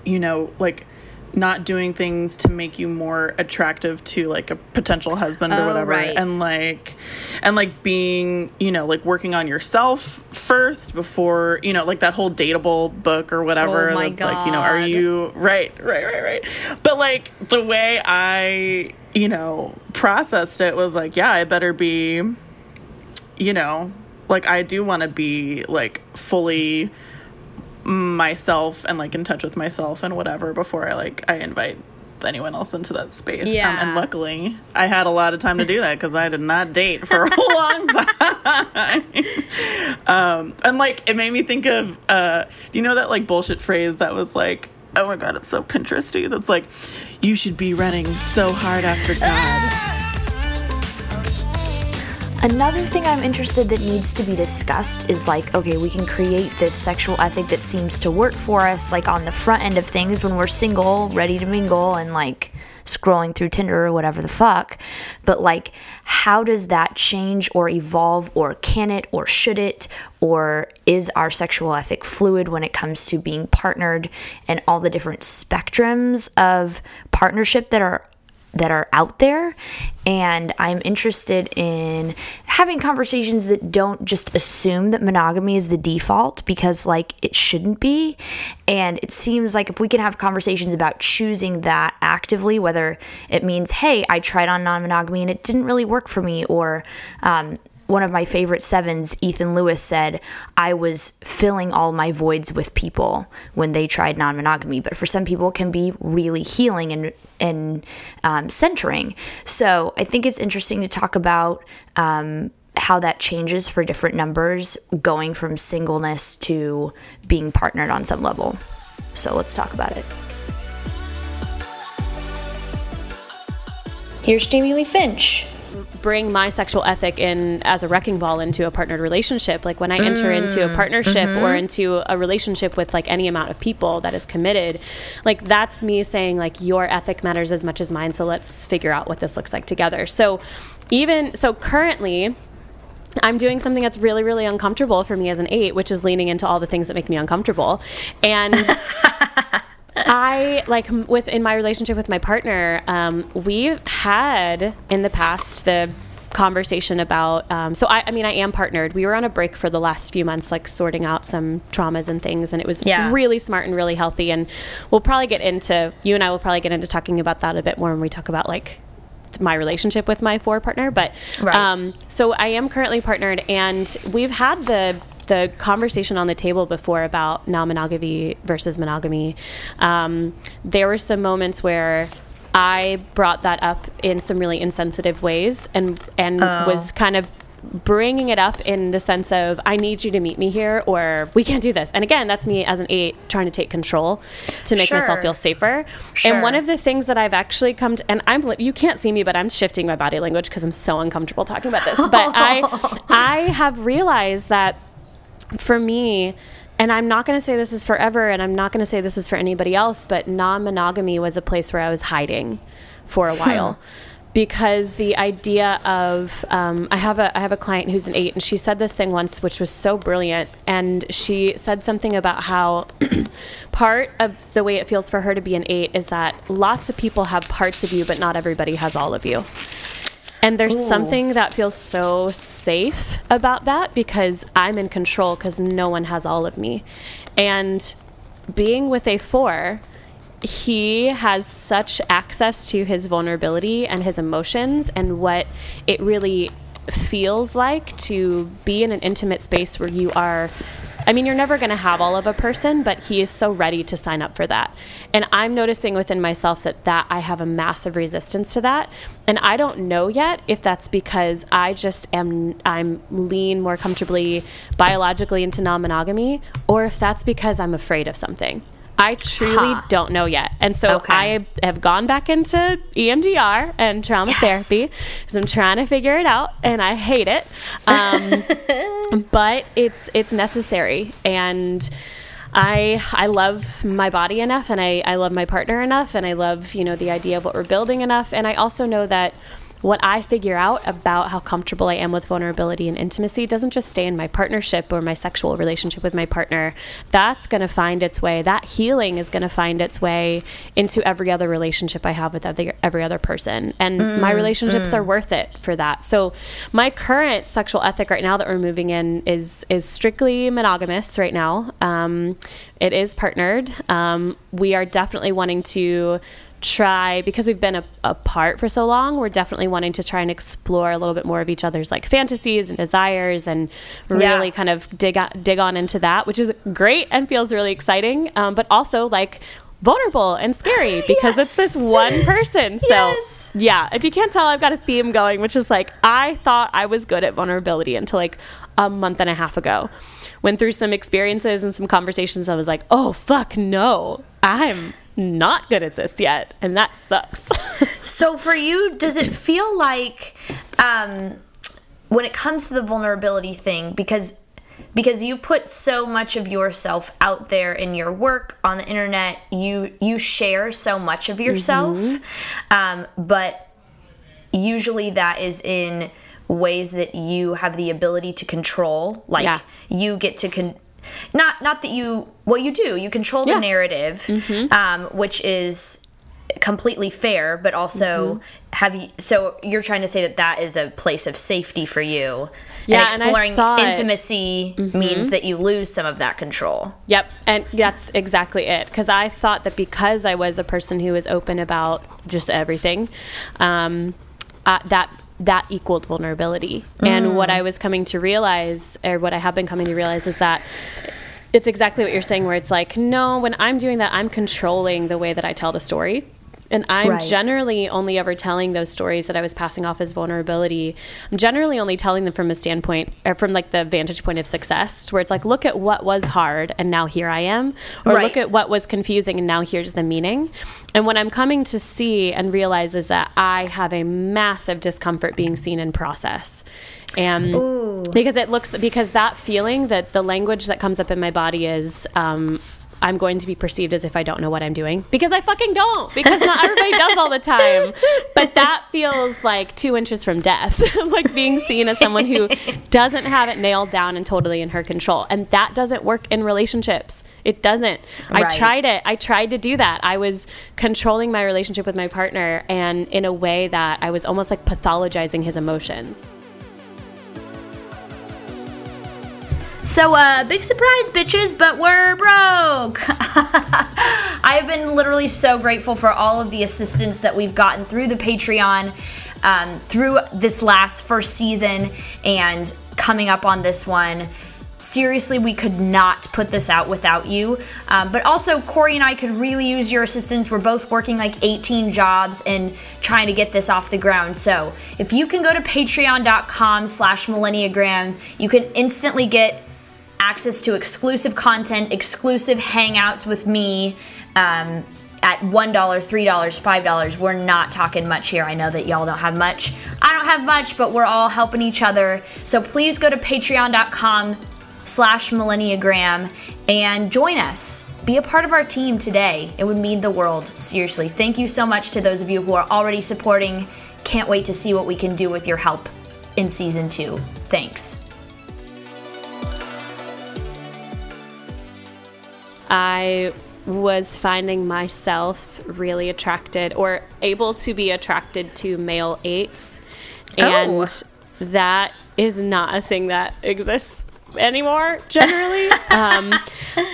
you know like not doing things to make you more attractive to like a potential husband or Oh, whatever. right. and like and like being you know like working on yourself first before you know like that whole dateable book or whatever Oh my that's like you know are you right right right right. But like the way i you know processed it was like yeah i better be you know, like I do want to be like fully myself and like in touch with myself and whatever before I like I invite anyone else into that space. Um, Yeah. and luckily, I had a lot of time to do that because I did not date for a long time. um, and like it made me think of, uh, do you know that like bullshit phrase that was like, oh my god, it's so Pinteresty. That's like, you should be running so hard after God. Another thing I'm interested that needs to be discussed is like, okay, we can create this sexual ethic that seems to work for us, like on the front end of things when we're single, ready to mingle, and like scrolling through Tinder or whatever the fuck. But like, how does that change or evolve, or can it, or should it, or is our sexual ethic fluid when it comes to being partnered and all the different spectrums of partnership that are that are out there. And i'm interested in having conversations that don't just assume that monogamy is the default because like it shouldn't be. And it seems like if we can have conversations about choosing that actively whether it means hey i tried on non-monogamy and it didn't really work for me or um, one of my favorite sevens, Ethan Lewis, said, I was filling all my voids with people when they tried non monogamy. But for some people, it can be really healing and, and um, centering. So I think it's interesting to talk about um, how that changes for different numbers, going from singleness to being partnered on some level. So let's talk about it. Here's Jamie Lee Finch. Bring my sexual ethic in as a wrecking ball into a partnered relationship. Like when i enter mm. into a partnership or mm-hmm. into a relationship with like any amount of people that is committed like that's me saying like your ethic matters as much as mine so let's figure out what this looks like together. So even so currently I'm doing something that's really, really uncomfortable for me as an eight, which is leaning into all the things that make me uncomfortable. And I like m- with in my relationship with my partner, um, we've had in the past the conversation about. Um, so I, I mean, I am partnered. We were on a break for the last few months, like sorting out some traumas and things, and it was Yeah. really smart and really healthy. And we'll probably get into you and I will probably get into talking about that a bit more when we talk about like my relationship with my four partner. But Right. um, so I am currently partnered, and we've had the the conversation on the table before about non-monogamy versus monogamy. Um, there were some moments where I brought that up in some really insensitive ways, and and was kind of bringing it up in the sense of I need you to meet me here or we can't do this. And again, that's me as an 8 trying to take control to make myself feel safer. Sure. And one of the things that I've actually come to and I'm you can't see me but I'm shifting my body language because I'm so uncomfortable talking about this. But I I have realized that for me, and I'm not going to say this is forever, and I'm not going to say this is for anybody else, but non monogamy was a place where I was hiding for a while. Because the idea of um, I have a I have a client who's an eight and she said this thing once which was so brilliant and she said something about how part of the way it feels for her to be an eight is that lots of people have parts of you but not everybody has all of you and there's something that feels so safe about that because I'm in control because no one has all of me. And being with a four, he has such access to his vulnerability and his emotions and what it really feels like to be in an intimate space where you are I mean, you're never going to have all of a person, but he is so ready to sign up for that. And I'm noticing within myself that that I have a massive resistance to that. And I don't know yet if that's because I just am I'm lean more comfortably biologically into non-monogamy or if that's because I'm afraid of something. I truly Huh. don't know yet. And so Okay. I have gone back into EMDR and trauma Yes. therapy because I'm trying to figure it out and I hate it. Um, but it's it's necessary. And I I love my body enough and I, I love my partner enough and I love, you know, the idea of what we're building enough. And I also know that what I figure out about how comfortable I am with vulnerability and intimacy doesn't just stay in my partnership or my sexual relationship with my partner. That's going to find its way. That healing is going to find its way into every other relationship I have with other, every other person. And my relationships are worth it for that. So my current sexual ethic right now that we're moving in is is strictly monogamous right now. Um, it is partnered. Um, we are definitely wanting to try because we've been a, apart for so long we're definitely wanting to try and explore a little bit more of each other's like fantasies and desires and really Yeah. kind of dig on, dig on into that which is great and feels really exciting um, but also like vulnerable and scary because it's this one person so Yes. yeah if you can't tell i've got a theme going which is like i thought i was good at vulnerability until like a month and a half ago went through some experiences and some conversations i was like oh fuck no i'm not good at this yet and that sucks So for you, does it feel like um, when it comes to the vulnerability thing, because because you put so much of yourself out there in your work on the internet, you you share so much of yourself, um, but usually that is in ways that you have the ability to control like Yeah. you get to con- not not that you well you do you control the Yeah. narrative um, which is completely fair but also have you so you're trying to say that that is a place of safety for you Yeah, and and exploring thought- intimacy means that you lose some of that control Yep, and that's exactly it. Because I thought that because I was a person who was open about just everything, um, uh, that that equaled vulnerability. And what mm. I was coming to realize, or what I have been coming to realize, is that it's exactly what you're saying. Where it's like, no, when I'm doing that, I'm controlling the way that I tell the story. And I'm Right. generally only ever telling those stories that I was passing off as vulnerability. I'm generally only telling them from a standpoint, or from like the vantage point of success, where it's like, look at what was hard and now here I am, or Right. look at what was confusing and now here's the meaning. And what I'm coming to see and realize is that I have a massive discomfort being seen in process. And because it looks, because that feeling that the language that comes up in my body is, um, I'm going to be perceived as if I don't know what I'm doing because I fucking don't because not everybody does all the time. But that feels like two inches from death, like being seen as someone who doesn't have it nailed down and totally in her control. And that doesn't work in relationships. It doesn't. I tried it. I tried to do that. I was controlling my relationship with my partner and in a way that I was almost like pathologizing his emotions. So, uh, big surprise, bitches, but we're broke. I have been literally so grateful for all of the assistance that we've gotten through the Patreon, um, through this last first season, and coming up on this one. seriously, we could not put this out without you. Um, but also, Corey and I could really use your assistance. We're both working like 18 jobs and trying to get this off the ground. So if you can go to patreon.com slash millenniagram, you can instantly get access to exclusive content, exclusive hangouts with me. Um, at $1, $3, $5. We're not talking much here. I know that y'all don't have much. I don't have much, but we're all helping each other. So please go to patreon.com slash millenniagram and join us. Be a part of our team today. It would mean the world. Seriously. Thank you so much to those of you who are already supporting. Can't wait to see what we can do with your help in season two. Thanks. I was finding myself really attracted or able to be attracted to male eights. And Oh. that is not a thing that exists anymore generally. um,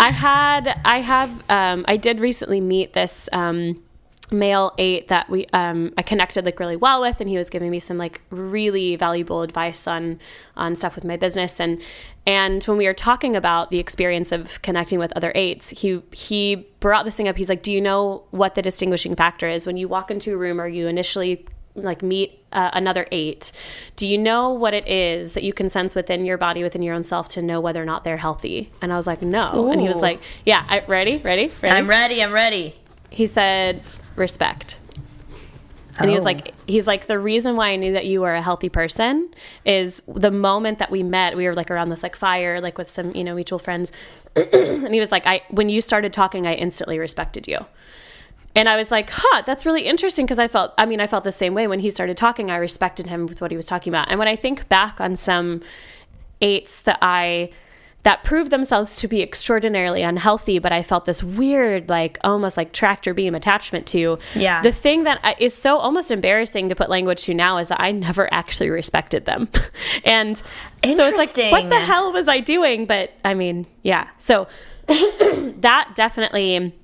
I had, I have, um, I did recently meet this. Um, male eight that we um I connected like really well with and he was giving me some like really valuable advice on on stuff with my business and and when we were talking about the experience of connecting with other eights he he brought this thing up. He's like do you know what the distinguishing factor is? When you walk into a room or you initially like meet uh, another eight do you know what it is that you can sense within your body within your own self to know whether or not they're healthy? And i was like no. And he was like yeah I, ready? Ready? Ready? I'm ready. I'm ready. he said respect and he was Oh. like he's like the reason why i knew that you were a healthy person is the moment that we met we were like around this like fire like with some you know mutual friends. And he was like i when you started talking i instantly respected you. And i was like huh that's really interesting because i felt i mean i felt the same way when he started talking. I respected him with what he was talking about. And when i think back on some eights that i that proved themselves to be extraordinarily unhealthy, but I felt this weird, like almost like tractor beam attachment to. Yeah. The thing that is so almost embarrassing to put language to now is that I never actually respected them. and so it's like, what the hell was I doing? But I mean, yeah. So that definitely.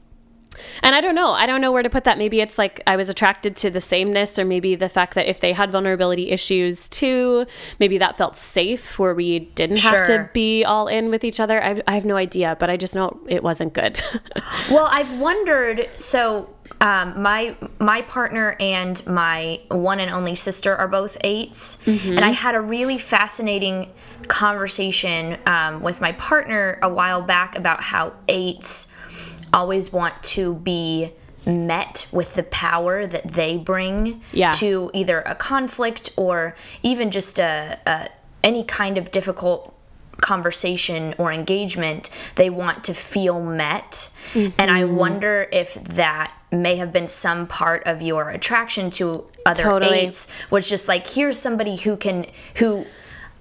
And I don't know. I don't know where to put that. Maybe it's like I was attracted to the sameness, or maybe the fact that if they had vulnerability issues too, maybe that felt safe where we didn't have to be all in with each other. I, I have no idea, but I just know it wasn't good. Well, I've wondered. So, um, my my partner and my one and only sister are both 8s and I had a really fascinating conversation um, with my partner a while back about how eights always want to be met with the power that they bring Yeah. to either a conflict or even just a, a any kind of difficult conversation or engagement they want to feel met and i mm-hmm. wonder if that may have been some part of your attraction to other Totally. was just like here's somebody who can who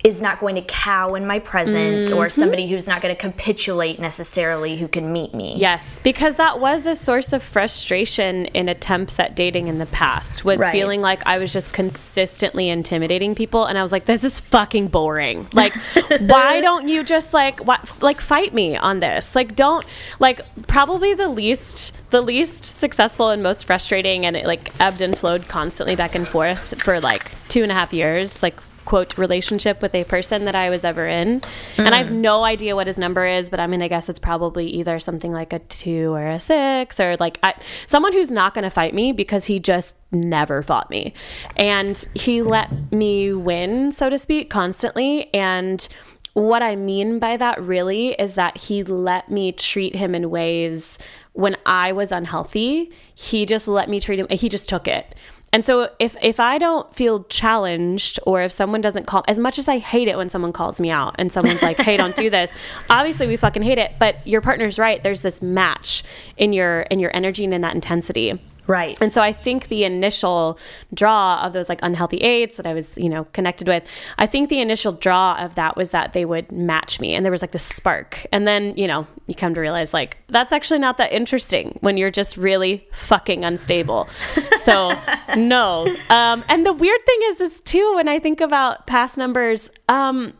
is not going to cow in my presence or mm-hmm. somebody who's not going to capitulate necessarily who can meet me Yes, because that was a source of frustration in attempts at dating in the past. Was Right. feeling like I was just consistently intimidating people, and I was like, "This is fucking boring. Like, why don't you just like what like fight me on this? Like, don't like probably the least the least successful and most frustrating, and it like ebbed and flowed constantly back and forth for like two and a half years. Like quote relationship with a person that I was ever in. And I have mm. no idea what his number is, but I mean I guess it's probably either something like a 2 or a 6 or like I, someone who's not going to fight me because he just never fought me. And he let me win, so to speak, constantly and what I mean by that really is that he let me treat him in ways when I was unhealthy, he just let me treat him he just took it. And so if if I don't feel challenged or if someone doesn't call as much as I hate it when someone calls me out and someone's like, "Hey, don't do this." Obviously, we fucking hate it, but your partner's right. There's this match in your in your energy and in that intensity. Right And so I think the initial draw of those like unhealthy eights that I was, you know, connected with, I think the initial draw of that was that they would match me and there was like this spark. And then, you know, you come to realize like that's actually not that interesting when you're just really fucking unstable. So, no. Um and the weird thing is is too when I think about past numbers, um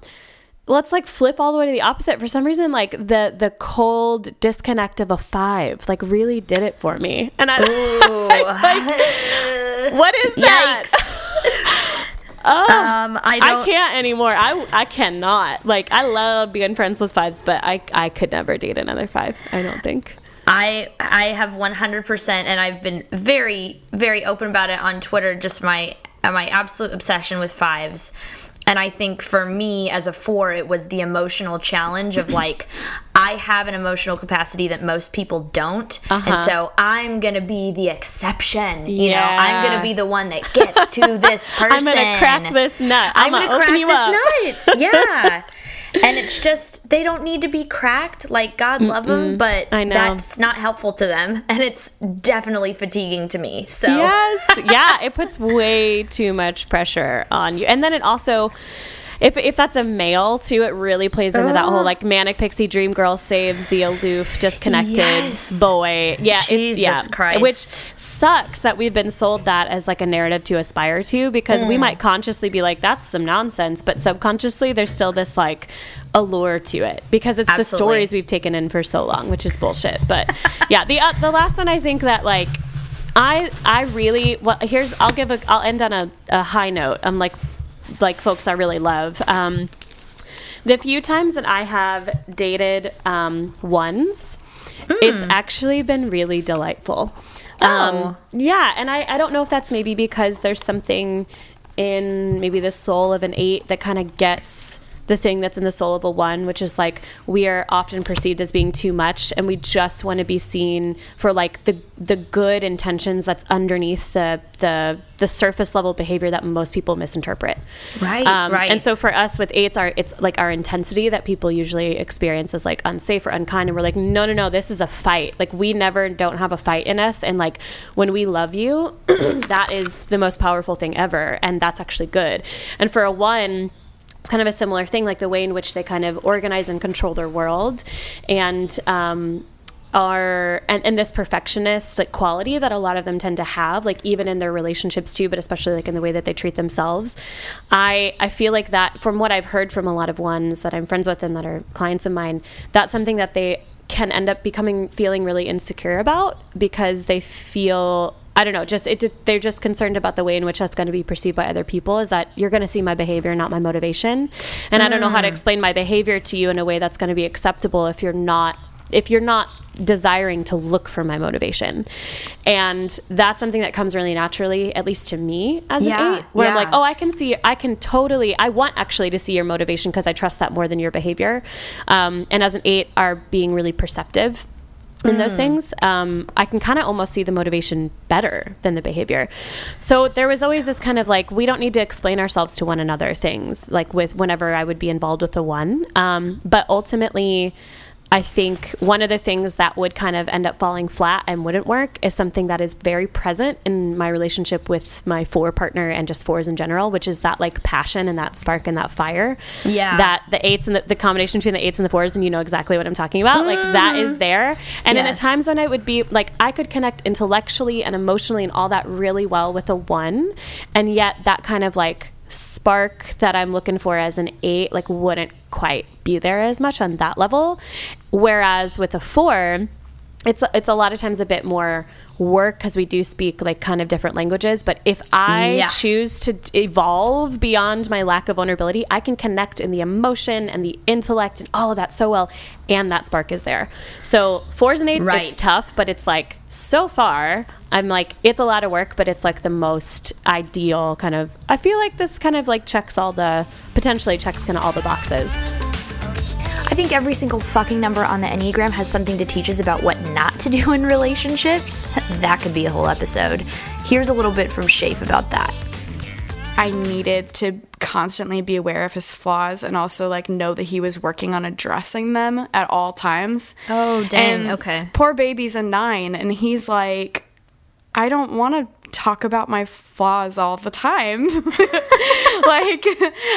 let's like flip all the way to the opposite for some reason like the the cold disconnect of a five like really did it for me and i like what is that um, I I can't anymore. I, I cannot. Like, I love being friends with fives, but I, I could never date another five. I don't think. I I have 100% and I've been very very open about it on Twitter just my my absolute obsession with fives. And I think for me as a 4 it was the emotional challenge of like I have an emotional capacity that most people don't. And uh-huh. so I'm going to be the exception. You know, I'm going to be the one that gets to this person. I'm gonna crack this nut. I'm, I'm, gonna, open crack this up. nut. Yeah. and it's just they don't need to be cracked. Like God love them, but I know. that's not helpful to them, and it's definitely fatiguing to me. So Yes. Yeah. It puts way too much pressure on you. And then it also, if, if that's a male too, it really plays into that whole oh. like manic pixie dream girl saves the aloof, disconnected Yes. boy. Yeah. it- Jesus yeah. Christ. Which sucks that we've been sold that as like a narrative to aspire to because Mm. we might consciously be like, that's some nonsense, but subconsciously there's still this like allure to it because it's the stories we've taken in for so long, which is bullshit. But yeah, the uh, the last one I think that like I I really well here's I'll give a I'll end on a, a high note. I'm like like folks I really love. Um, the few times that I have dated um, ones, it's actually been really delightful. Um, yeah, and I, I don't know if that's maybe because there's something in maybe the soul of an eight that kind of gets the thing that's in the soul of a one, which is like we are often perceived as being too much, and we just want to be seen for like the the good intentions that's underneath the the the surface level behavior that most people misinterpret. Right, Um, right. And so for us with eights, our it's like our intensity that people usually experience as like unsafe or unkind, and we're like, no, no, no, this is a fight. Like we never don't have a fight in us, and like when we love you, that is the most powerful thing ever, and that's actually good. And for a one it's kind of a similar thing, like the way in which they kind of organize and control their world, and um, are and, and this perfectionist like quality that a lot of them tend to have, like even in their relationships too, but especially like in the way that they treat themselves. I I feel like that from what I've heard from a lot of ones that I'm friends with and that are clients of mine, that's something that they can end up becoming feeling really insecure about because they feel I don't know, just it they're just concerned about the way in which that's going to be perceived by other people is that you're going to see my behavior not my motivation. And I don't know how to explain my behavior to you in a way that's going to be acceptable if you're not if you're not desiring to look for my motivation. And that's something that comes really naturally at least to me as Yeah, an 8 where I'm like, "Oh, I can see I can totally I want actually to see your motivation because I trust that more than your behavior." Um, and as an 8 are being really perceptive in those things, um, I can kind of almost see the motivation better than the behavior. So there was always this kind of like, we don't need to explain ourselves to one another things, like with whenever I would be involved with the one. Um, but ultimately, I think one of the things that would kind of end up falling flat and wouldn't work is something that is very present in my relationship with my four partner and just fours in general, which is that like passion and that spark and that fire. Yeah. That the eights and the, the combination between the eights and the fours, and you know exactly what I'm talking about. Like mm. that is there. And in the Yes. times when I would be like, I could connect intellectually and emotionally and all that really well with a one, and yet that kind of like spark that I'm looking for as an eight, like wouldn't quite be there as much on that level. Whereas with a four, it's it's a lot of times a bit more work because we do speak like kind of different languages. But if I Yeah. choose to evolve beyond my lack of vulnerability, I can connect in the emotion and the intellect and oh, all of that so well, and that spark is there. So fours and eights, Right. it's tough, but it's like so far, I'm like it's a lot of work, but it's like the most ideal kind of. I feel like this kind of like checks all the potentially checks kind of all the boxes. I think every single fucking number on the Enneagram has something to teach us about what not to do in relationships. That could be a whole episode. Here's a little bit from Shafe about that. I needed to constantly be aware of his flaws and also like know that he was working on addressing them at all times. Oh, dang, And okay. Poor baby's a nine, and he's like, I don't want to talk about my flaws all the time. like,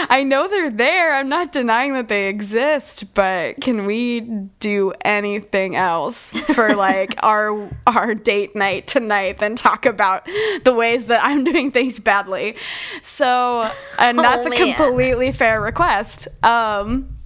I know they're there. I'm not denying that they exist, but can we do anything else for like our our date night tonight than talk about the ways that I'm doing things badly? So, and that's a completely fair request. Um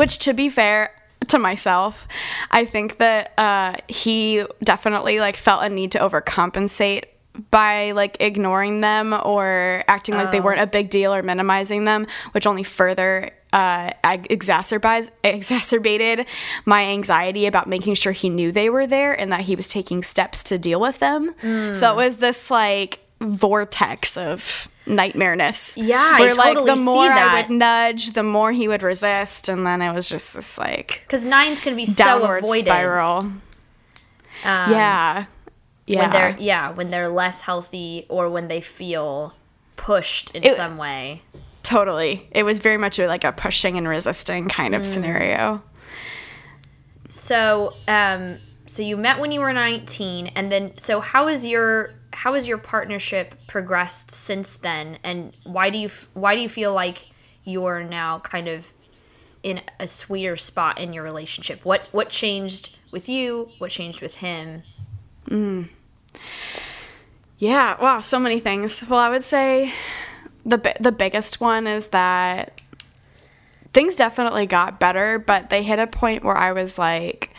which, to be fair to myself, I think that uh, he definitely like felt a need to overcompensate by like ignoring them or acting like they weren't a big deal or minimizing them, which only further uh, exacerbated my anxiety about making sure he knew they were there and that he was taking steps to deal with them. So it was this like vortex of nightmareness. Yeah, I where like totally the see more I would nudge, the more he would resist, and then it was just this like Because nines can be so avoided. spiral. Um, yeah, yeah. When they're yeah, when they're less healthy or when they feel pushed in It- some way. Totally. It was very much like a pushing and resisting kind Mm. of scenario. So, um, so you met when you were 19, and then so how is your how has your partnership progressed since then, and why do you why do you feel like you're now kind of in a sweeter spot in your relationship? What what changed with you? What changed with him? Yeah, wow, so many things. Well, I would say the the biggest one is that things definitely got better, but they hit a point where I was like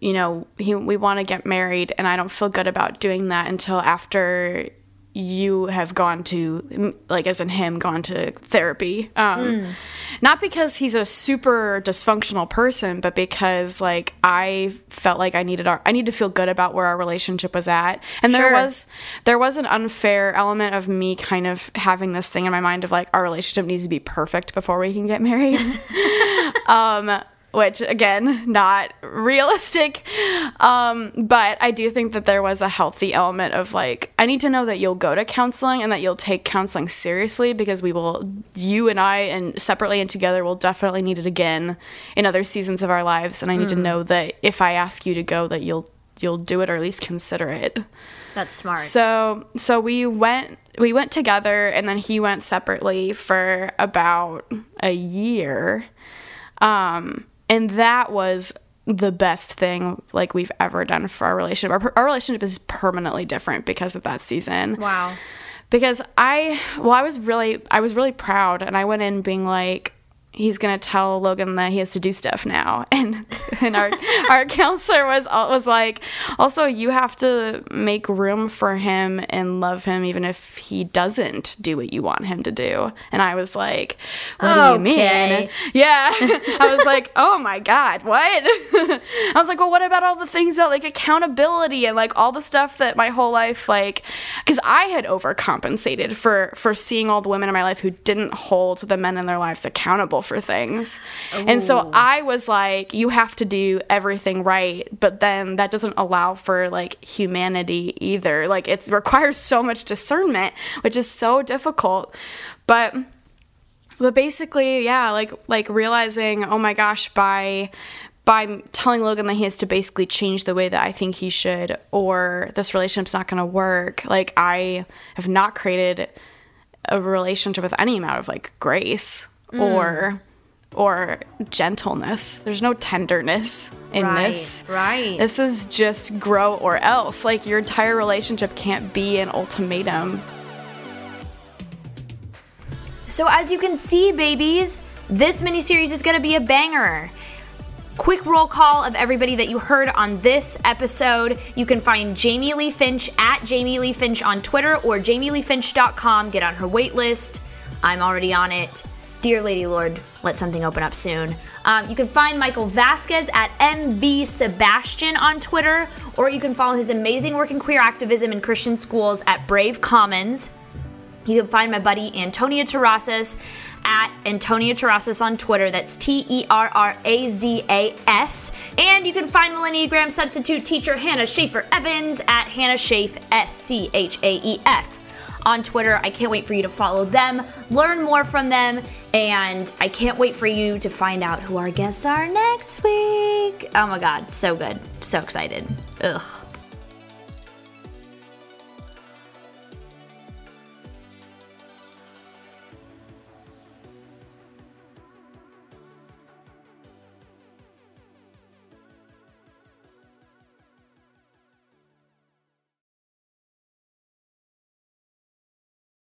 you know, he, we want to get married and I don't feel good about doing that until after you have gone to like as in him gone to therapy. Um not because he's a super dysfunctional person but because like i felt like i needed our i need to feel good about where our relationship was at. And there was there was an unfair element of me kind of having this thing in my mind of like our relationship needs to be perfect before we can get married. Um which again not realistic um but i do think that there was a healthy element of like i need to know that you'll go to counseling and that you'll take counseling seriously because we will you and i and separately and together will definitely need it again in other seasons of our lives and i need to know that if i ask you to go that you'll you'll do it or at least consider it That's smart. so so we went we went together and then he went separately for about a year. Um and that was the best thing like we've ever done for our relationship. Our, our relationship is permanently different because of that season wow. because I well I was really I was really proud and I went in being like he's gonna tell Logan that he has to do stuff now. And and our our counselor was was like also you have to make room for him and love him even if he doesn't do what you want him to do. And I was like what do you mean? Yeah. I was like oh my god what? I was like well what about all the things about like accountability and like all the stuff that my whole life like because I had overcompensated for for seeing all the women in my life who didn't hold the men in their lives accountable for things. And so I was like you have to do everything right. But then that doesn't allow for like humanity either. Like it requires so much discernment which is so difficult. But but basically yeah like like realizing oh my gosh by by telling Logan that he has to basically change the way that I think he should or this relationship's not going to work like I have not created a relationship with any amount of like grace Mm. or or gentleness there's no tenderness in Right, this right. this is just grow or else like your entire relationship can't be an ultimatum So as you can see, babies, this miniseries is gonna be a banger. Quick roll call of everybody that you heard on this episode. You can find Jamie Lee Finch at Jamie Lee Finch on Twitter or jamieleefinch.com. Get on her wait list. I'm already on it. Dear Lady Lord, let something open up soon. Um, you can find Michael Vasquez at MV Sebastian on Twitter, or you can follow his amazing work in queer activism in Christian schools at Brave Commons. You can find my buddy Antonia Terrazas at Antonia Terrazas on Twitter. That's T E R R A Z A S. And you can find Millenniagram substitute teacher Hannah Schaefer Evans at Hannah Schaef, S C H A E F. On Twitter, I can't wait for you to follow them, learn more from them, and I can't wait for you to find out who our guests are next week. Oh my god, so good. So excited. Ugh.